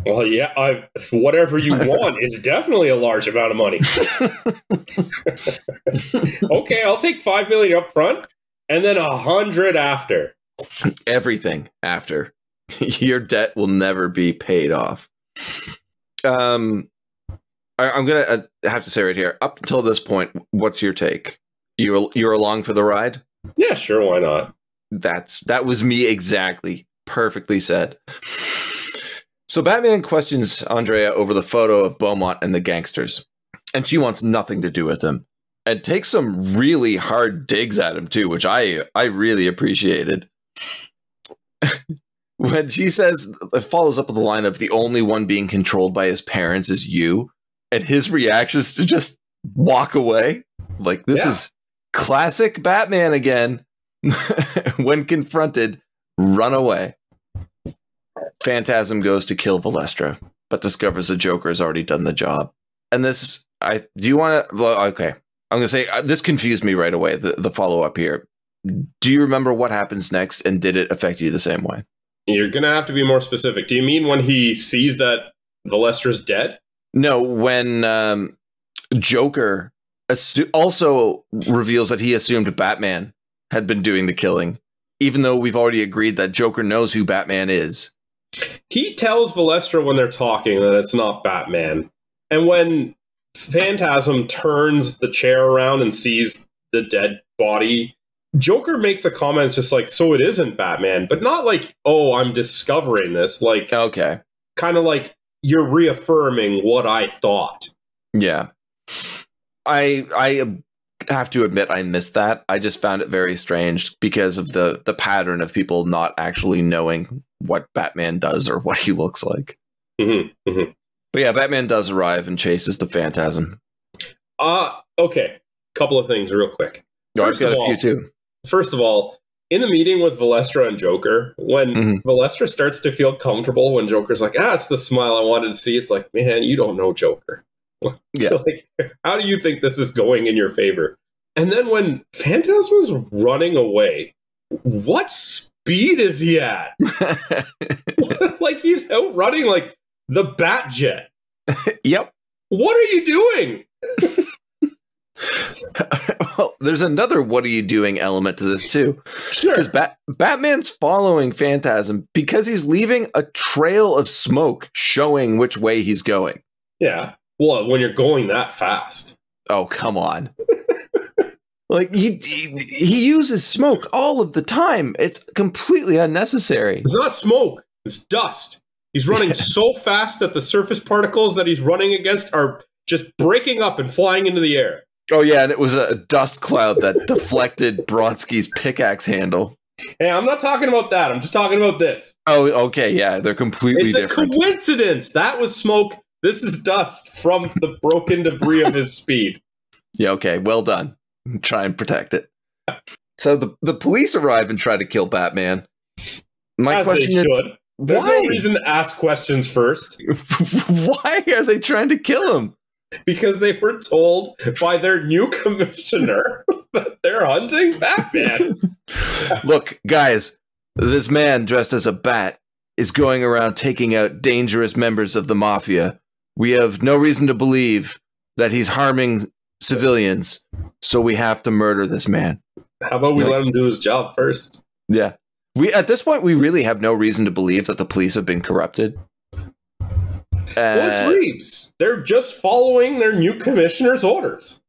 Well, yeah, I, whatever you want is definitely a large amount of money. okay, I'll take five million up front and then a hundred after. Everything after your debt will never be paid off. Um, I, am gonna uh, have to say right here. Up until this point, what's your take? You're you're along for the ride. Yeah, sure. Why not? That's that was me exactly. Perfectly said. So Batman questions Andrea over the photo of Beaumont and the gangsters, and she wants nothing to do with him, and takes some really hard digs at him too, which I I really appreciated. when she says it follows up with the line of the only one being controlled by his parents is you, and his reaction is to just walk away. Like this Yeah. is classic Batman again. when confronted, run away. Phantasm goes to kill Valestra, but discovers the Joker has already done the job. And this, I do you want to? Okay, I'm gonna say uh, this confused me right away. The, the follow up here. Do you remember what happens next, and did it affect you the same way? You're gonna have to be more specific. Do you mean when he sees that Valestra's dead? No, when um, Joker assu- also reveals that he assumed Batman had been doing the killing, even though we've already agreed that Joker knows who Batman is. He tells Valestra when they're talking that it's not Batman. And when Phantasm turns the chair around and sees the dead body, Joker makes a comment it's just like, so it isn't Batman, but not like, oh, I'm discovering this. Like, Okay. kind of like you're reaffirming what I thought. Yeah. I I have to admit I missed that. I just found it very strange because of the the pattern of people not actually knowing what Batman does or what he looks like. hmm hmm But yeah, Batman does arrive and chases the Phantasm. Uh, okay. Couple of things real quick. Oh, I've got a few too. First of all, in the meeting with Valestra and Joker, when Mhm. Valestra starts to feel comfortable, when Joker's like, ah, it's the smile I wanted to see, it's like, man, you don't know Joker. Yeah. like, how do you think this is going in your favor? And then when Phantasma's running away, what speed is he at? like he's out running like the Batjet. yep. What are you doing? well, there's another what are you doing element to this too. Sure. Because Bat- Batman's following Phantasm because he's leaving a trail of smoke showing which way he's going. Yeah. Well, when you're going that fast. Oh, come on. like he, he he uses smoke all of the time. It's completely unnecessary. It's not smoke, it's dust. He's running so fast that the surface particles that he's running against are just breaking up and flying into the air. Oh yeah, and it was a dust cloud that deflected Bronski's pickaxe handle. Hey, I'm not talking about that. I'm just talking about this. Oh, okay, yeah, they're completely It's a different. coincidence. That was smoke. This is dust from the broken debris of his speed. Yeah, okay, well done. Try and protect it. So the the police arrive and try to kill Batman. My As question is, should. There's why? no reason to ask questions first why are they trying to kill him? Because they were told by their new commissioner that they're hunting Batman. Look, guys, this man dressed as a bat is going around taking out dangerous members of the mafia. We have no reason to believe that he's harming civilians, so we have to murder this man. How about we Yeah. let him do his job first? Yeah. We at this point we really have no reason to believe that the police have been corrupted. It's Reeves. They're just following their new commissioner's orders.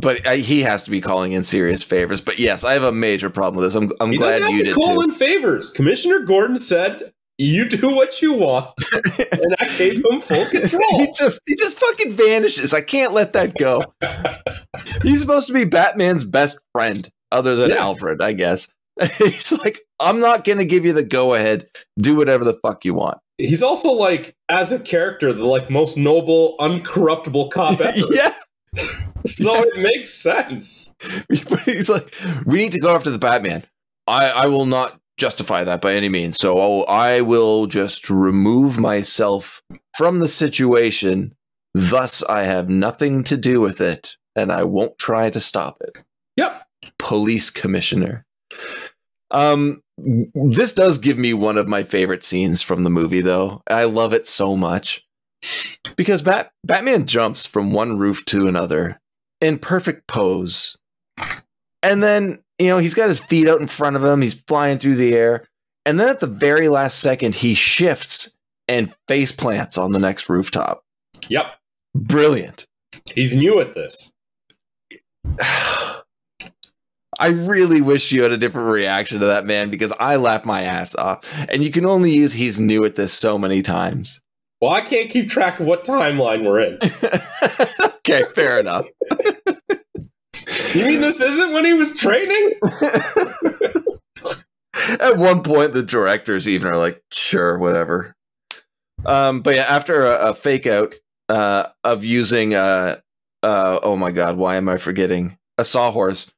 but uh, he has to be calling in serious favors. But yes, I have a major problem with this. I'm, I'm He glad you did call too. in favors. Commissioner Gordon said, "You do what you want," and I gave him full control. he just he just fucking vanishes. I can't let that go. He's supposed to be Batman's best friend, other than Yeah. Alfred, I guess. He's like, I'm not gonna give you the go ahead. Do whatever the fuck you want. He's also like, as a character, the like most noble, uncorruptible cop ever. yeah. So it makes sense. But he's like, we need to go after the Batman. I, I will not justify that by any means. So oh, I will just remove myself from the situation. Thus, I have nothing to do with it, and I won't try to stop it. Yep. Police commissioner. Um, this does give me one of my favorite scenes from the movie, though. I love it so much because Bat- Batman jumps from one roof to another in perfect pose, and then you know, he's got his feet out in front of him. He's flying through the air. And then at the very last second, he shifts and face plants on the next rooftop. Yep. Brilliant. He's new at this. I really wish you had a different reaction to that man because I laughed my ass off. And you can only use he's new at this so many times. Well, I can't keep track of what timeline we're in. okay, fair enough. You mean this isn't when he was training? At one point, the directors even are like, "Sure, whatever." Um, but yeah, after a, a fake out uh, of using, uh, uh, oh my god, why am I forgetting a sawhorse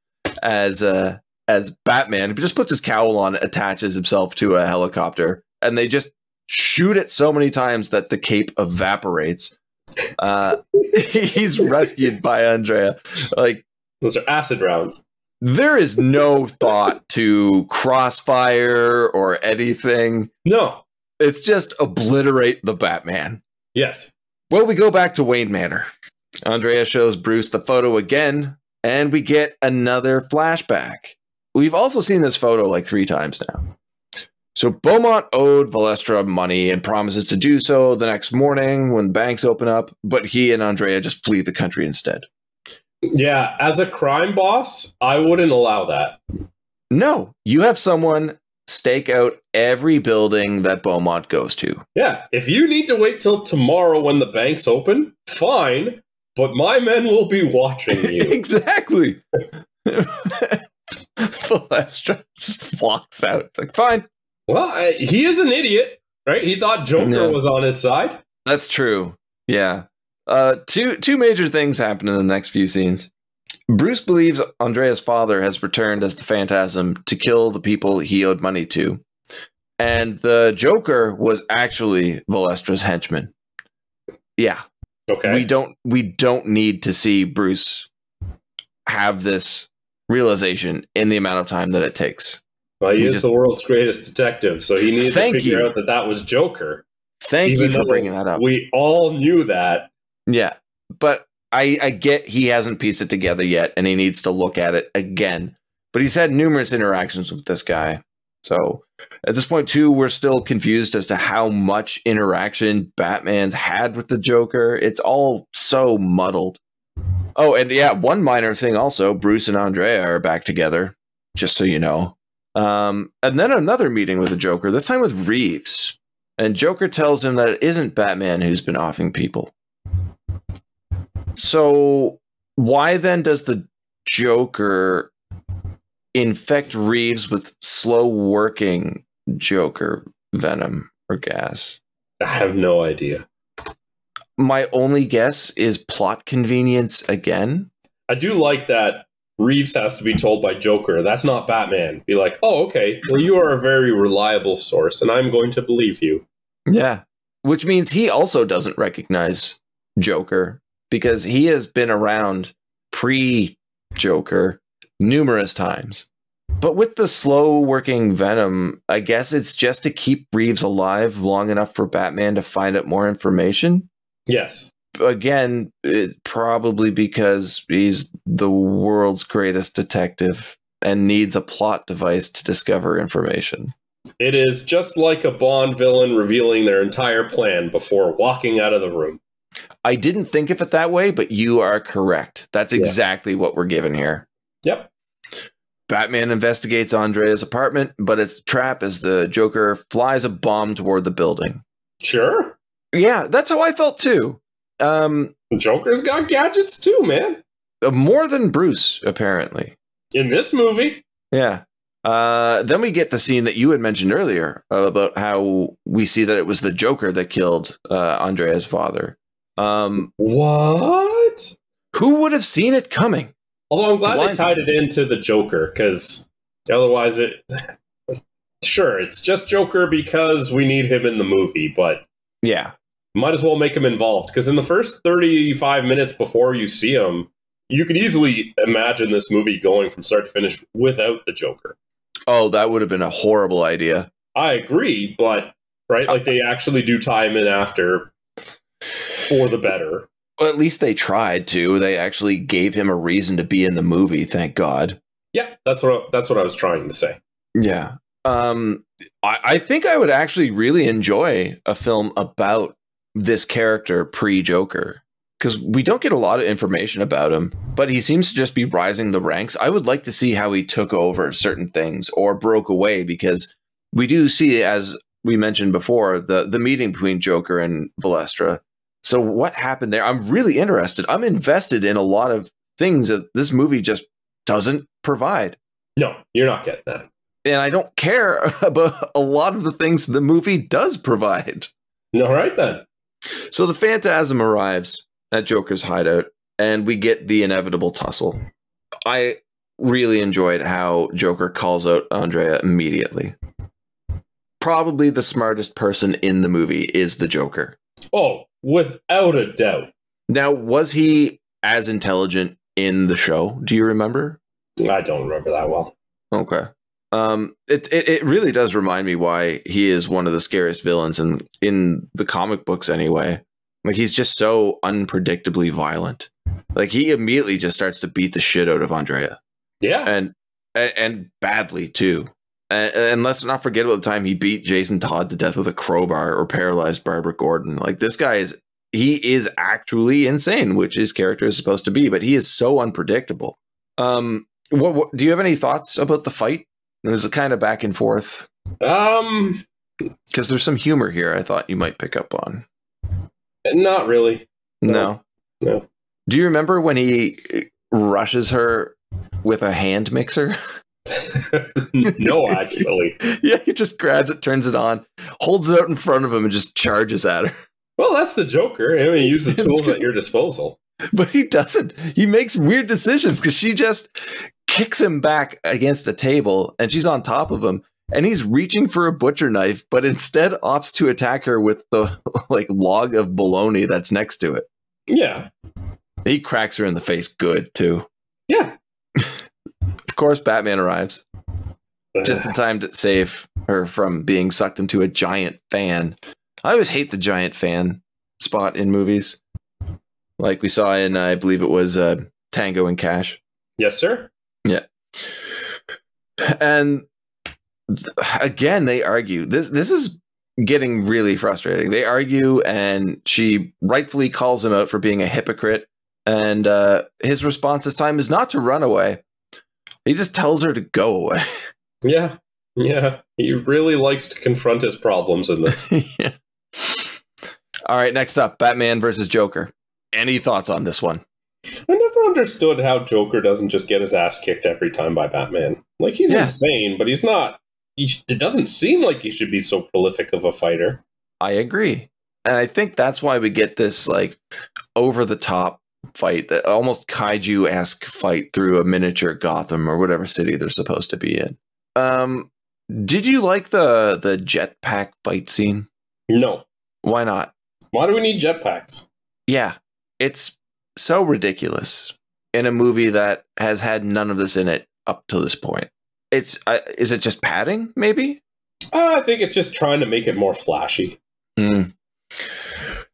as uh, as Batman? He just puts his cowl on, attaches himself to a helicopter, and they just shoot it so many times that the cape evaporates. Uh, he's rescued by Andrea. Like Those are acid rounds. there is no thought to crossfire or anything. No. It's just obliterate the Batman. Yes. Well, we go back to Wayne Manor. Andrea shows Bruce the photo again, and we get another flashback. We've also seen this photo like three times now. So Beaumont owed Valestra money and promises to do so the next morning when banks open up, but he and Andrea just flee the country instead. Yeah. As a crime boss, I wouldn't allow that. No, you have someone stake out every building that Beaumont goes to. Yeah. If you need to wait till tomorrow when the banks open, fine. But my men will be watching you. exactly. Valestra just walks out. It's like, fine. well, I, he is an idiot, right? He thought Joker No. was on his side. That's true. Yeah. Uh, two two major things happen in the next few scenes. Bruce believes Andrea's father has returned as the Phantasm to kill the people he owed money to, and the Joker was actually Valestra's henchman. Yeah, Okay. we don't we don't need to see Bruce have this realization in the amount of time that it takes. well, he we is just- the world's greatest detective, so he needs to figure you. out that that was Joker. Thank even you for bringing that up. We all knew that. Yeah, but I I get he hasn't pieced it together yet, and he needs to look at it again. But he's had numerous interactions with this guy, so at this point too, we're still confused as to how much interaction Batman's had with the Joker. It's all so muddled. Oh, and yeah, one minor thing also: Bruce and Andrea are back together. Just so you know. Um, and then another meeting with the Joker. This time with Reeves. And Joker tells him that it isn't Batman who's been offing people. So why then does the Joker infect Reeves with slow working Joker venom or gas? I have no idea. My only guess is plot convenience again. I do like that Reeves has to be told by Joker, that's not Batman. Be like, oh, okay, well, you are a very reliable source, and I'm going to believe you. Yeah. Which means he also doesn't recognize Joker because he has been around pre Joker numerous times. But with the slow working Venom, I guess it's just to keep Reeves alive long enough for Batman to find out more information. Yes. Again, it, probably because he's the world's greatest detective and needs a plot device to discover information. It is just like a Bond villain revealing their entire plan before walking out of the room. I didn't think of it that way, but you are correct. That's Yeah. exactly what we're given here. Yep. Batman investigates Andrea's apartment, but it's a trap as the Joker flies a bomb toward the building. Sure. Yeah, that's how I felt too. Um, Joker's got gadgets too, man. uh, more than Bruce, apparently. In this movie. Yeah. Uh, then we get the scene that you had mentioned earlier about how we see that it was the Joker that killed uh, Andrea's father. Um, What? who would have seen it coming? Although I'm glad they tied it into the Joker, because otherwise it. Sure, it's just Joker because we need him in the movie, but Yeah, might as well make him involved because in the first 35 minutes before you see him you could easily imagine this movie going from start to finish without the joker Oh, that would have been a horrible idea. i agree but right like they actually do tie him in after for the better Well, at least they tried to. They actually gave him a reason to be in the movie, thank God. Yeah, that's what that's what I was trying to say. Yeah. Um, I, I think I would actually really enjoy a film about this character pre Joker because we don't get a lot of information about him, but he seems to just be rising the ranks. I would like to see how he took over certain things or broke away because we do see, as we mentioned before, the the meeting between Joker and Valestra. So what happened there? I'm really interested. I'm invested in a lot of things that this movie just doesn't provide. No, you're not getting that. And I don't care about a lot of the things the movie does provide. All right then. So the Phantasm arrives at Joker's hideout, and we get the inevitable tussle. I really enjoyed how Joker calls out Andrea immediately. Probably the smartest person in the movie is the Joker. Oh, without a doubt. Now, was he as intelligent in the show? Do you remember? I don't remember that well. Okay. Um, it, it it really does remind me why he is one of the scariest villains in in the comic books anyway. Like he's just so unpredictably violent. Like he immediately just starts to beat the shit out of Andrea. Yeah. And and, and badly too. And, and let's not forget about the time he beat Jason Todd to death with a crowbar or paralyzed Barbara Gordon. Like this guy is he is actually insane, which his character is supposed to be, but he is so unpredictable. Um what, what do you have any thoughts about the fight? It was kind of back and forth. Um because there's some humor here I thought you might pick up on. Not really. No. No. Do you remember when he rushes her with a hand mixer? no, actually. yeah, he just grabs it, turns it on, holds it out in front of him, and just charges at her. Well, that's the Joker. I mean, use the tools at your disposal. But he doesn't. He makes weird decisions because she just kicks him back against a table and she's on top of him and he's reaching for a butcher knife, but instead opts to attack her with the like log of bologna that's next to it. Yeah. He cracks her in the face good too. Yeah. Of course, Batman arrives just in time to save her from being sucked into a giant fan. I always hate the giant fan spot in movies, like we saw in I believe it was uh, Tango and Cash. Yes, sir. Yeah. And again, they argue. This this is getting really frustrating. They argue, and she rightfully calls him out for being a hypocrite. And uh, his response this time is not to run away. He just tells her to go away. Yeah, yeah. He really likes to confront his problems in this. yeah. All right, next up, Batman versus Joker. Any thoughts on this one? I never understood how Joker doesn't just get his ass kicked every time by Batman. Like he's Yeah. insane, but he's not. He it doesn't seem like he should be so prolific of a fighter. I agree. And I think that's why we get this like over the top fight, that almost kaiju esque fight through a miniature Gotham or whatever city they're supposed to be in. Um, did you like the the jetpack fight scene? No. Why not? Why do we need jetpacks? Yeah, it's so ridiculous in a movie that has had none of this in it up to this point. It's uh, is it just padding? Maybe. Uh, I think it's just trying to make it more flashy. Hmm.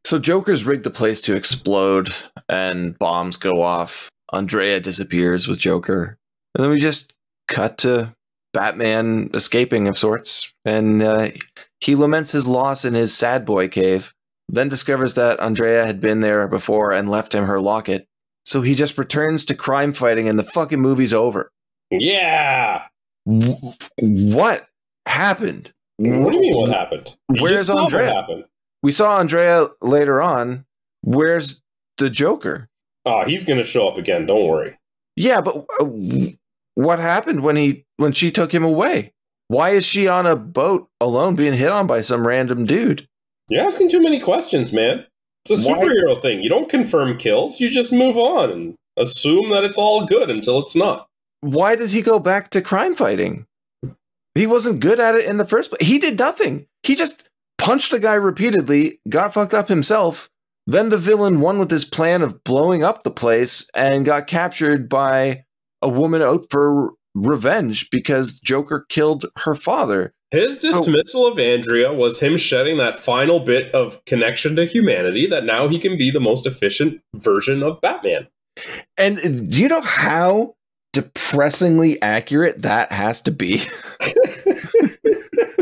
So Joker's rigged the place to explode and bombs go off. Andrea disappears with Joker. And then we just cut to Batman escaping of sorts. And uh, he laments his loss in his sad boy cave, then discovers that Andrea had been there before and left him her locket. So he just returns to crime fighting and the fucking movie's over. Yeah. Wh- What happened? What do you mean? What happened? You Where's saw what Andrea? happened. We saw Andrea later on. Where's the Joker? Oh, he's gonna show up again. Don't worry. Yeah, but uh, what happened when he when she took him away? Why is she on a boat alone being hit on by some random dude? You're asking too many questions, man. It's a Why- superhero thing. You don't confirm kills. You just move on and assume that it's all good until it's not. Why does he go back to crime fighting? He wasn't good at it in the first place. He did nothing. He just punched a guy repeatedly, got fucked up himself. Then the villain won with his plan of blowing up the place and got captured by a woman out for revenge because Joker killed her father. His dismissal of Andrea was him shedding that final bit of connection to humanity that now he can be the most efficient version of Batman. And do you know how depressingly accurate that has to be.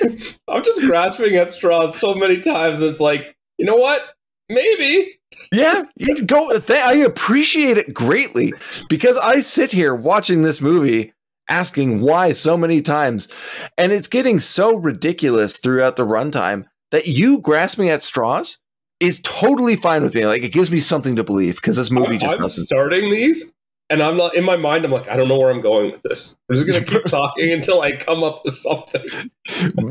I'm just grasping at straws so many times. It's like, you know what? Maybe. Yeah, you go. Th- I appreciate it greatly because I sit here watching this movie asking why so many times, and it's getting so ridiculous throughout the runtime that you grasping at straws is totally fine with me. Like it gives me something to believe because this movie just I'm doesn't. starting these, and I'm not in my mind. I'm like, I don't know where I'm going with this. I'm just gonna keep talking until I come up with something.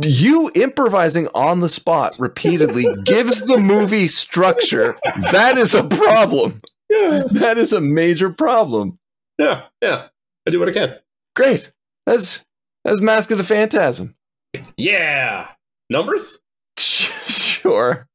You improvising on the spot repeatedly gives the movie structure. That is a problem. Yeah, That is a major problem. yeah, yeah. I do what I can. Great. That's that's Mask of the Phantasm. Yeah. Numbers. Sure.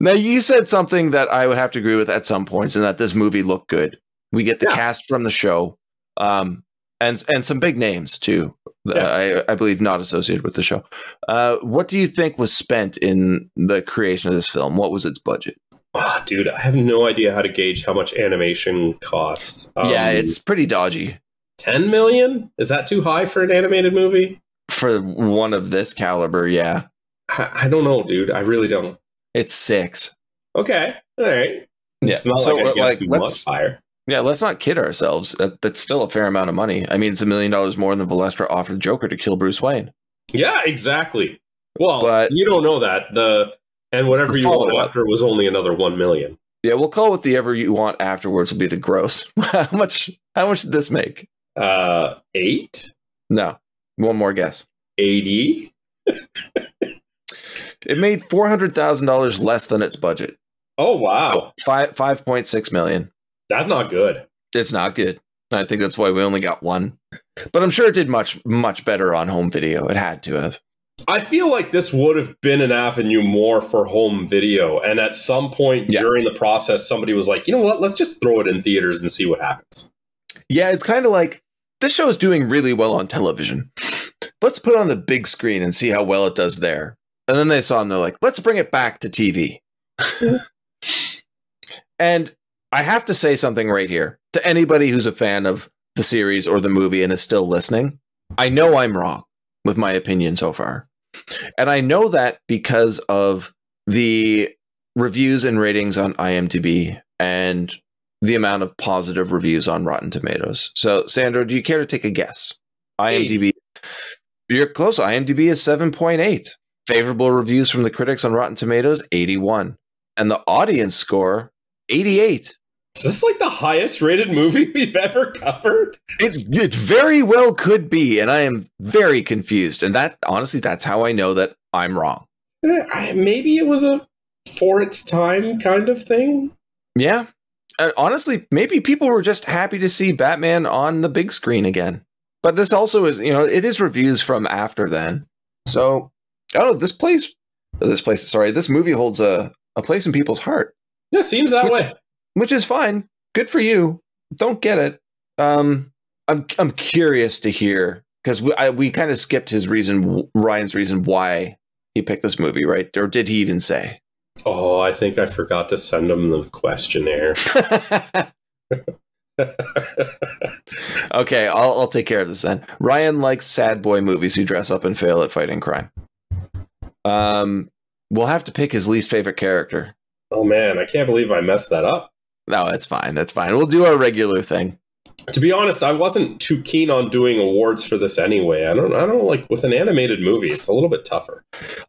Now you said something that I would have to agree with at some points, and that this movie looked good. We get the Yeah. cast from the show, um, and and some big names too. Yeah. I, I believe not associated with the show. Uh, what do you think was spent in the creation of this film? What was its budget? Oh, dude, I have no idea how to gauge how much animation costs. yeah, Um, it's pretty dodgy ten million. Is that too high for an animated movie? for one of this caliber. Yeah, I, I don't know, dude. I really don't. it's six. Okay, all right. Yeah, not so, like uh, like, let's- higher. Yeah, let's not kid ourselves. That, that's still a fair amount of money. I mean, it's a million dollars more than Valestra offered Joker to kill Bruce Wayne. Yeah, exactly. Well, But- you don't know that the and whatever The you want after was only another one million. Yeah, we'll call it the ever you want afterwards will be the gross. how much? How much did this make? Uh, eight, No, one more guess. eighty. It made four hundred thousand dollars less than its budget. Oh wow, Five five point six million. that's not good. It's not good. I think that's why we only got one. But I'm sure it did much much better on home video. It had to have. I feel like this would have been an avenue more for home video, and at some point Yeah. during the process, somebody was like, "You know what? Let's just throw it in theaters and see what happens." Yeah, it's kind of like this show is doing really well on television. Let's put it on the big screen and see how well it does there. And then they saw and they're like, let's bring it back to TV. and I have to say something right here to anybody who's a fan of the series or the movie and is still listening. I know I'm wrong with my opinion so far. And I know that because of the reviews and ratings on IMDb and the amount of positive reviews on Rotten Tomatoes. So, Sandro, do you care to take a guess? IMDb. You're close. IMDb is 7.8. Favorable reviews from the critics on Rotten Tomatoes, 81. And the audience score, 88. Is this like the highest rated movie we've ever covered? It, it very well could be. And I am very confused. And that, honestly, that's how I know that I'm wrong. Eh, Maybe it was a for its time kind of thing. Yeah. And honestly, maybe people were just happy to see Batman on the big screen again. But this also is, you know, it is reviews from after then. So, I don't know, this place, this place, sorry, this movie holds a, a place in people's heart, Yeah, seems that way. which is fine. Good for you. Don't get it. Um, I'm, I'm curious to hear because we, I, we kind of skipped his reason, Ryan's reason why he picked this movie, right? Or did he even say? Oh, I think I forgot to send him the questionnaire. Okay, I'll, I'll take care of this then. Ryan likes sad boy movies who dress up and fail at fighting crime. Um, we'll have to pick his least favorite character. oh man, I can't believe I messed that up. No, that's fine. That's fine. We'll do our regular thing. To be honest, I wasn't too keen on doing awards for this anyway. I don't I don't like with an animated movie, it's a little bit tougher.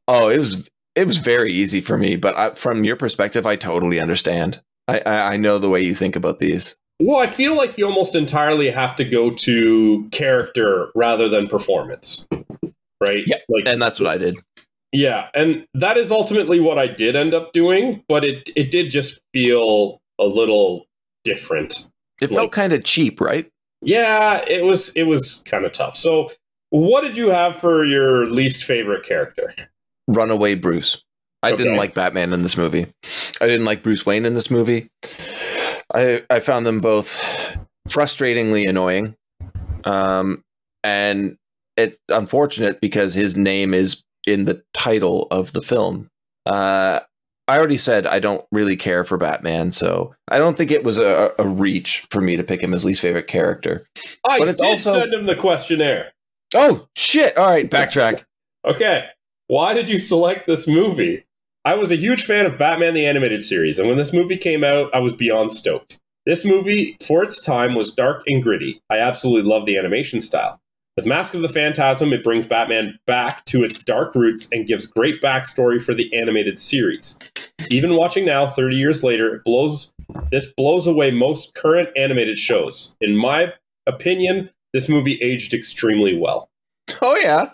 Oh, it was it was very easy for me, but I, from your perspective, I totally understand. I, I I know the way you think about these. Well, I feel like you almost entirely have to go to character rather than performance. Right? Yeah, Like And that's what I did. Yeah, and that is ultimately what I did end up doing, but it it did just feel a little different. It Like- felt kind of cheap, right? Yeah, it was it was kind of tough. So, what did you have for your least favorite character? Runaway Bruce. I didn't like Batman in this movie. I didn't like Bruce Wayne in this movie. I I found them both frustratingly annoying. Um and it's unfortunate because his name is in the title of the film. Uh I already said I don't really care for Batman, so I don't think it was a, a reach for me to pick him as least favorite character. I But it's did also- send him the questionnaire. Oh shit! All right, backtrack. Okay, why did you select this movie? I was a huge fan of Batman the Animated Series, and when this movie came out, I was beyond stoked. This movie, for its time, was dark and gritty. I absolutely love the animation style. With Mask of the Phantasm, it brings Batman back to its dark roots and gives great backstory for the animated series. Even watching now, 30 years later, it blows this blows away most current animated shows. In my opinion, this movie aged extremely well. Oh yeah.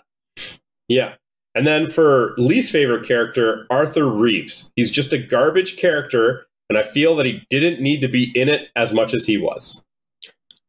Yeah. And then for least favorite character, Arthur Reeves. He's just a garbage character, and I feel that he didn't need to be in it as much as he was.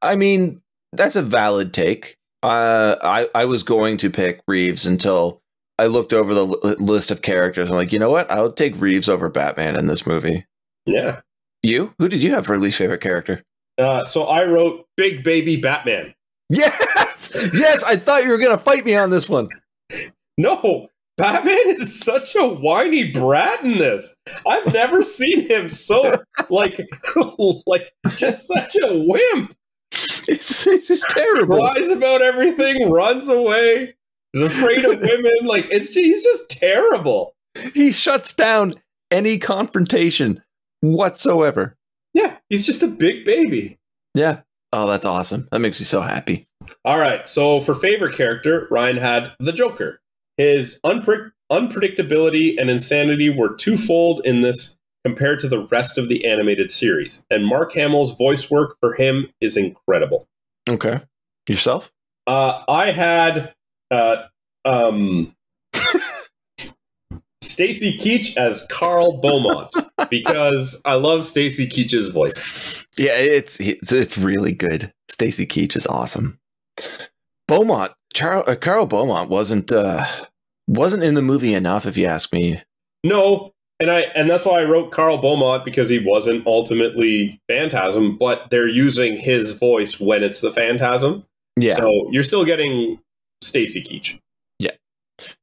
I mean, that's a valid take. Uh, I I was going to pick Reeves until I looked over the li- list of characters. I'm like, you know what? I'll take Reeves over Batman in this movie. Yeah. You? Who did you have for least favorite character? Uh, so I wrote Big Baby Batman. Yes, yes. I thought you were gonna fight me on this one. No, Batman is such a whiny brat in this. I've never seen him so like like just such a wimp. It's, it's just terrible. Cries about everything, runs away, is afraid of women. Like it's he's just terrible. He shuts down any confrontation whatsoever. Yeah, he's just a big baby. Yeah. Oh, that's awesome. That makes me so happy. All right, so for favorite character, Ryan had the Joker. His unpre- unpredictability and insanity were twofold in this compared to the rest of the animated series, and Mark Hamill's voice work for him is incredible. Okay. Yourself? Uh, I had uh, um, Stacy Keach as Carl Beaumont because I love Stacy Keach's voice. Yeah, it's it's, it's really good. Stacy Keach is awesome. Beaumont, uh, Carl Beaumont wasn't uh, wasn't in the movie enough, if you ask me. No, and I and that's why I wrote Carl Beaumont because he wasn't ultimately Phantasm, but they're using his voice when it's the Phantasm. Yeah, So you're still getting Stacy Keach. yeah,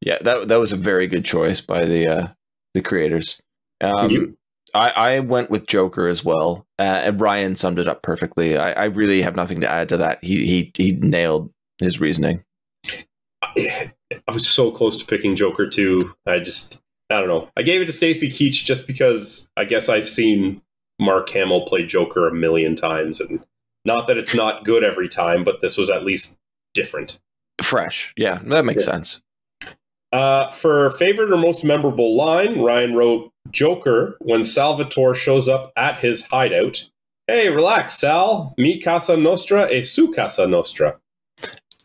Yeah, that that was a very good choice by the uh, the creators. Um, You- I, I went with Joker as well, uh, and Ryan summed it up perfectly. I, I really have nothing to add to that. He he he nailed his reasoning. I was so close to picking Joker too. I just I don't know. I gave it to Stacy Keach just because I guess I've seen Mark Hamill play Joker a million times, and not that it's not good every time, but this was at least different. Fresh, yeah, that makes Yeah. sense. Uh, for favorite or most memorable line, Ryan wrote Joker when Salvatore shows up at his hideout. Hey, relax, Sal. Mi casa nostra e su casa nostra.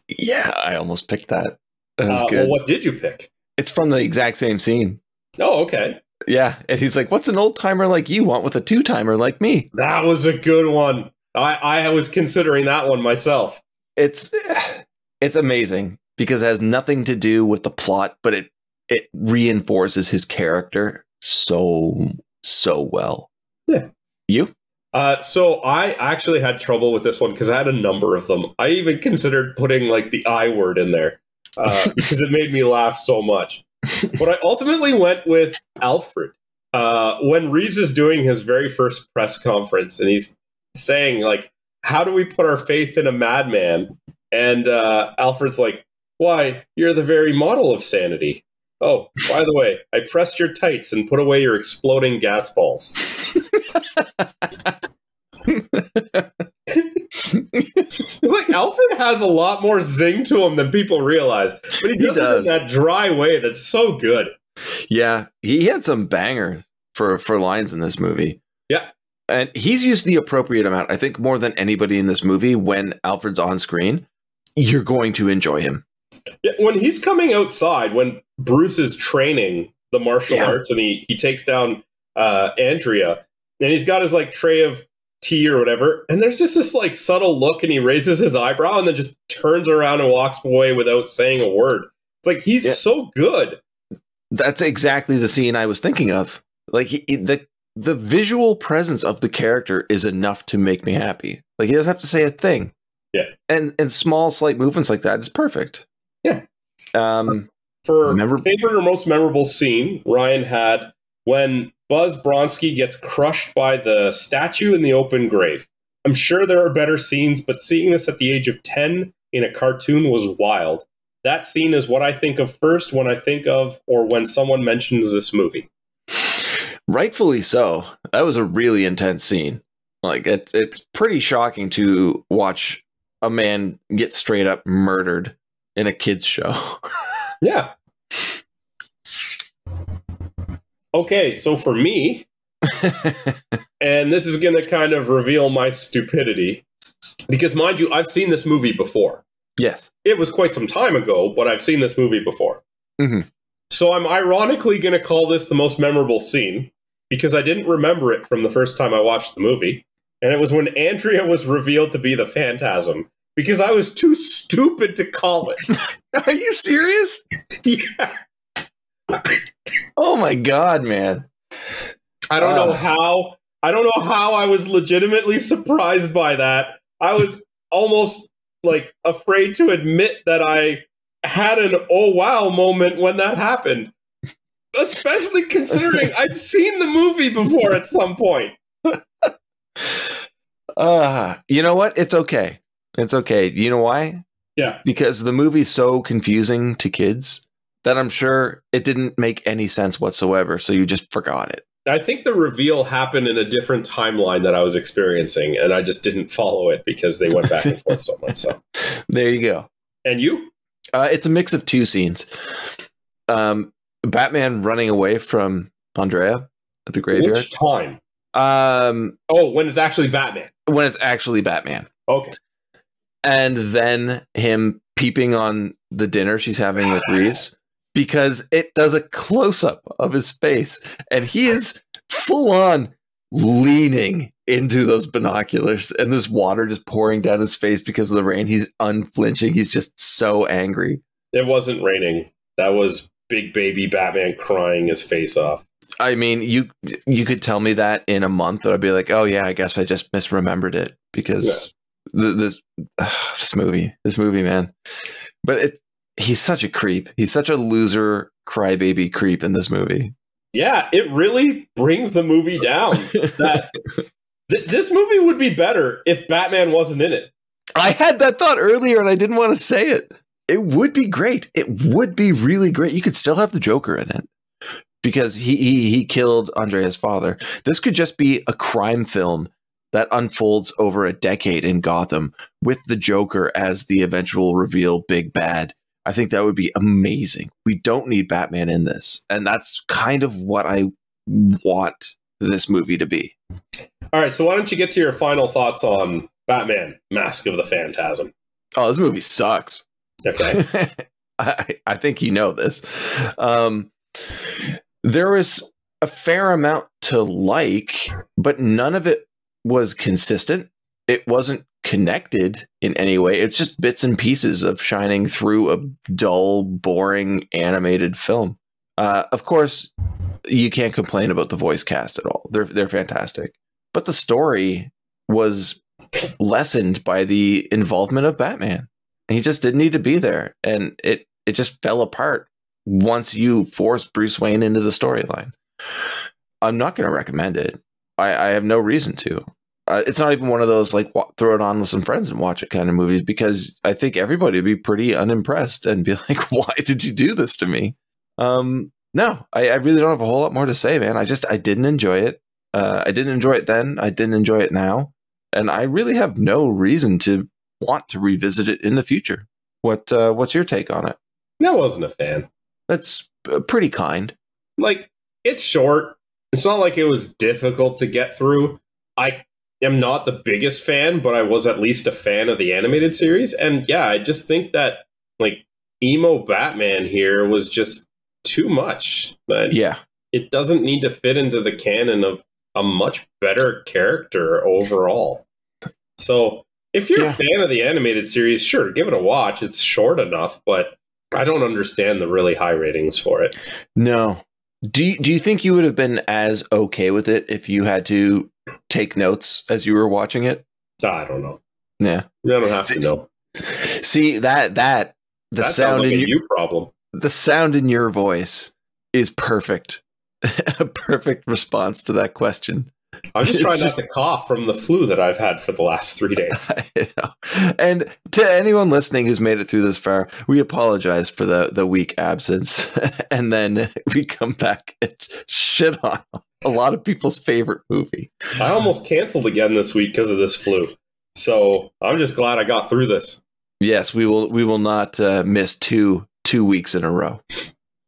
Yeah, I almost picked that. That was Uh, good. well, what did you pick? it's from the exact same scene. Oh, okay. Yeah, and he's like, "What's an old timer like you want with a two timer like me?" That was a good one. I, I was considering that one myself. It's it's amazing because it has nothing to do with the plot, but it it reinforces his character so so well. Yeah. You? Uh, so I actually had trouble with this one because I had a number of them. I even considered putting like the I word in there uh, because it made me laugh so much. But I ultimately went with Alfred. Uh, when Reeves is doing his very first press conference and he's saying like, "How do we put our faith in a madman?" And uh, Alfred's like, "Why, you're the very model of sanity." Oh, by the way, I pressed your tights and put away your exploding gas balls. It's like Alfred has a lot more zing to him than people realize, but he does, it does. in that dry way that's so good. Yeah, he had some bangers for for lines in this movie. Yeah. And he's used the appropriate amount, I think, more than anybody in this movie. When Alfred's on screen, you're going to enjoy him. Yeah, when he's coming outside, when Bruce is training the martial Yeah. arts, and he he takes down uh, Andrea, and he's got his like tray of tea or whatever, and there's just this like subtle look, and he raises his eyebrow, and then just turns around and walks away without saying a word. It's like he's Yeah. so good. That's exactly the scene I was thinking of. Like he, he- the the visual presence of the character is enough to make me happy. Like he doesn't have to say a thing. Yeah. And and small slight movements like that is perfect. Yeah. Um For favorite or most memorable scene, Ryan had when Buzz Bronski gets crushed by the statue in the open grave. I'm sure there are better scenes, but seeing this at the age of 10 in a cartoon was wild. That scene is what I think of first when I think of or when someone mentions this movie. Rightfully so. That was a really intense scene. Like it's it's pretty shocking to watch a man get straight up murdered in a kids show. Yeah. Okay, so for me, and this is going to kind of reveal my stupidity because mind you, I've seen this movie before. yes. It was quite some time ago, but I've seen this movie before. Mhm. So I'm ironically going to call this the most memorable scene because I didn't remember it from the first time I watched the movie. And it was when Andrea was revealed to be the phantasm because I was too stupid to call it. Are you serious? yeah. Oh my god, man. I don't know Ah. how. I don't know how I was legitimately surprised by that. I was almost like afraid to admit that I had an oh wow moment when that happened. Especially considering I'd seen the movie before at some point. Uh, you know what? It's okay. It's okay. You know why? Yeah. Because the movie's so confusing to kids that I'm sure it didn't make any sense whatsoever, so you just forgot it. I think the reveal happened in a different timeline that I was experiencing, and I just didn't follow it because they went back and forth so much. So, There you go. and you? Uh, it's a mix of two scenes. Um, Batman running away from Andrea at the graveyard. Which time? Um, Oh, when it's actually Batman. when it's actually Batman. Okay. and then him peeping on the dinner she's having with Reeves because it does a close up of his face and he is full on leaning into those binoculars and there's water just pouring down his face because of the rain. He's unflinching. He's just so angry. It wasn't raining. That was big baby Batman crying his face off. I mean, you you could tell me that in a month, and I'd be like, "Oh yeah, I guess I just misremembered it because th- this this movie, this movie, man." But it, he's such a creep. He's such a loser, crybaby creep in this movie. Yeah, it really brings the movie down. That th- this movie would be better if Batman wasn't in it. I had that thought earlier, and I didn't want to say it. It would be great. It would be really great. You could still have the Joker in it because he he he killed Andrea's father. This could just be a crime film that unfolds over a decade in Gotham with the Joker as the eventual reveal big bad. I think that would be amazing. We don't need Batman in this, and that's kind of what I want this movie to be. All right, so why don't you get to your final thoughts on Batman: Mask of the Phantasm? Oh, this movie sucks. Okay. I, I think you know this. Um, there was a fair amount to like, but none of it was consistent. It wasn't connected in any way. It's just bits and pieces of shining through a dull, boring animated film. Uh, of course, you can't complain about the voice cast at all. They're they're fantastic, but the story was lessened by the involvement of Batman. He just didn't need to be there, and it it just fell apart once you forced Bruce Wayne into the storyline. I'm not going to recommend it. I, I have no reason to. Uh, it's not even one of those like wa- throw it on with some friends and watch it kind of movies because I think everybody would be pretty unimpressed and be like, "Why did you do this to me?" Um, no, I, I really don't have a whole lot more to say, man. I just I didn't enjoy it. Uh, I didn't enjoy it then. I didn't enjoy it now, and I really have no reason to want to revisit it in the future. What uh, what's your take on it? I wasn't a fan. That's uh, pretty kind. Like, it's short. It's not like it was difficult to get through. I am not the biggest fan, but I was at least a fan of the animated series. And yeah, I just think that, like, emo Batman here was just too much. But Yeah, it doesn't need to fit into the canon of a much better character overall. So, if you're Yeah. a fan of the animated series, sure, give it a watch. It's short enough, but I don't understand the really high ratings for it. no. Do you, do you think you would have been as okay with it if you had to take notes as you were watching it? I don't know. Yeah. I don't have to know. See that that the that sound like in your you problem. the sound in your voice is perfect a perfect response to that question. I'm just trying just- not to cough from the flu that I've had for the last three days. And to anyone listening who's made it through this far, we apologize for the the week absence, and then we come back and shit on a lot of people's favorite movie. I almost canceled again this week because of this flu. So I'm just glad I got through this. Yes, we will. We will not uh, miss two two weeks in a row.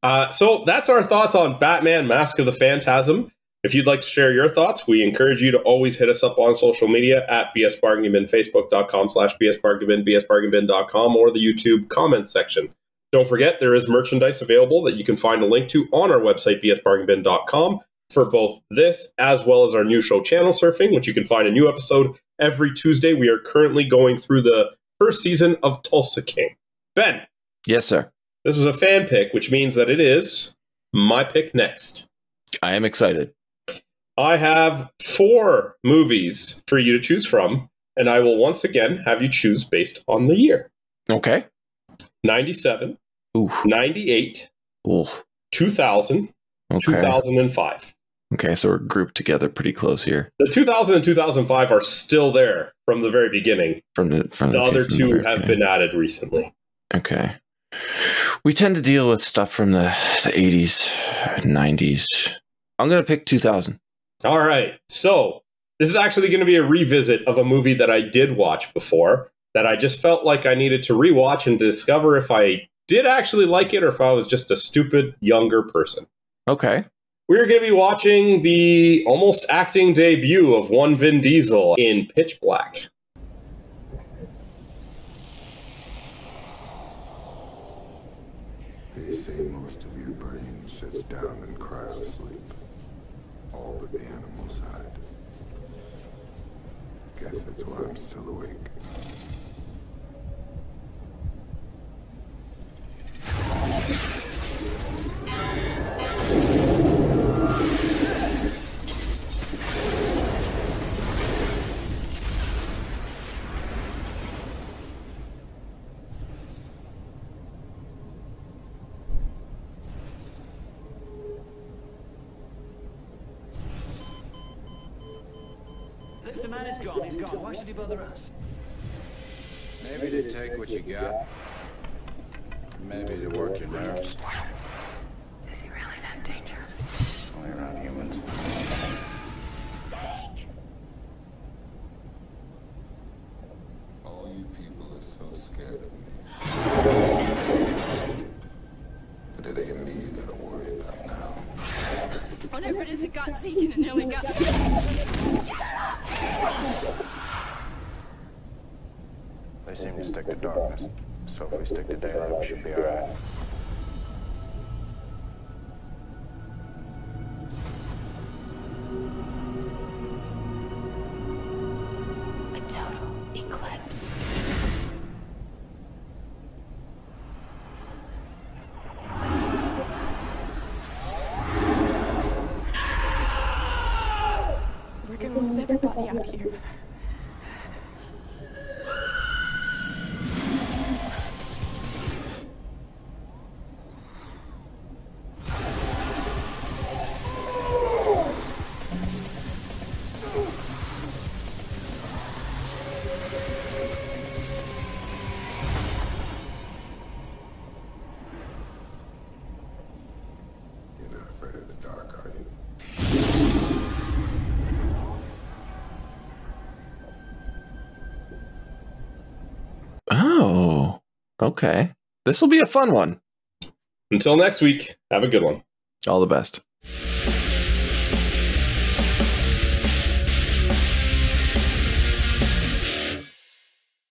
Uh, so that's our thoughts on Batman Mask of the Phantasm. If you'd like to share your thoughts, we encourage you to always hit us up on social media at bsbargainbin, facebook.com slash bsbargainbin, bsbargainbin.com, or the YouTube comments section. Don't forget, there is merchandise available that you can find a link to on our website, bsbargainbin.com, for both this as well as our new show, Channel Surfing, which you can find a new episode every Tuesday. We are currently going through the first season of Tulsa King. Ben, Yes, sir. this was a fan pick, which means that it is my pick next. I am excited. I have four movies for you to choose from, and I will once again have you choose based on the year Okay. 97, Ooh. 98, Ooh. 2000, Okay. 2005. Okay. So we're grouped together pretty close here The 2000 and 2005 are still there from the very beginning. from the from The other from the two have been added recently. Okay. We tend to deal with stuff from the the 80s, 90s. I'm going to pick 2000. All right. So this is actually going to be a revisit of a movie that I did watch before that I just felt like I needed to rewatch and discover if I did actually like it or if I was just a stupid younger person. Okay. We're going to be watching the almost acting debut of one Vin Diesel in Pitch Black. They say most of your brain shuts down in cryosleep. All but the animal side. Guess that's why I'm still awake. Why should he bother us? Maybe to take what you got. Maybe to work your nerves. Is he really that dangerous? Only around humans. All you people are so scared of me. But it ain't me you gotta worry about now. Whatever it is, it got Zeke and it nearly got me. They seem to stick to darkness. To daylight, should be. Okay. This will be a fun one. Until next week, have a good one. All the best.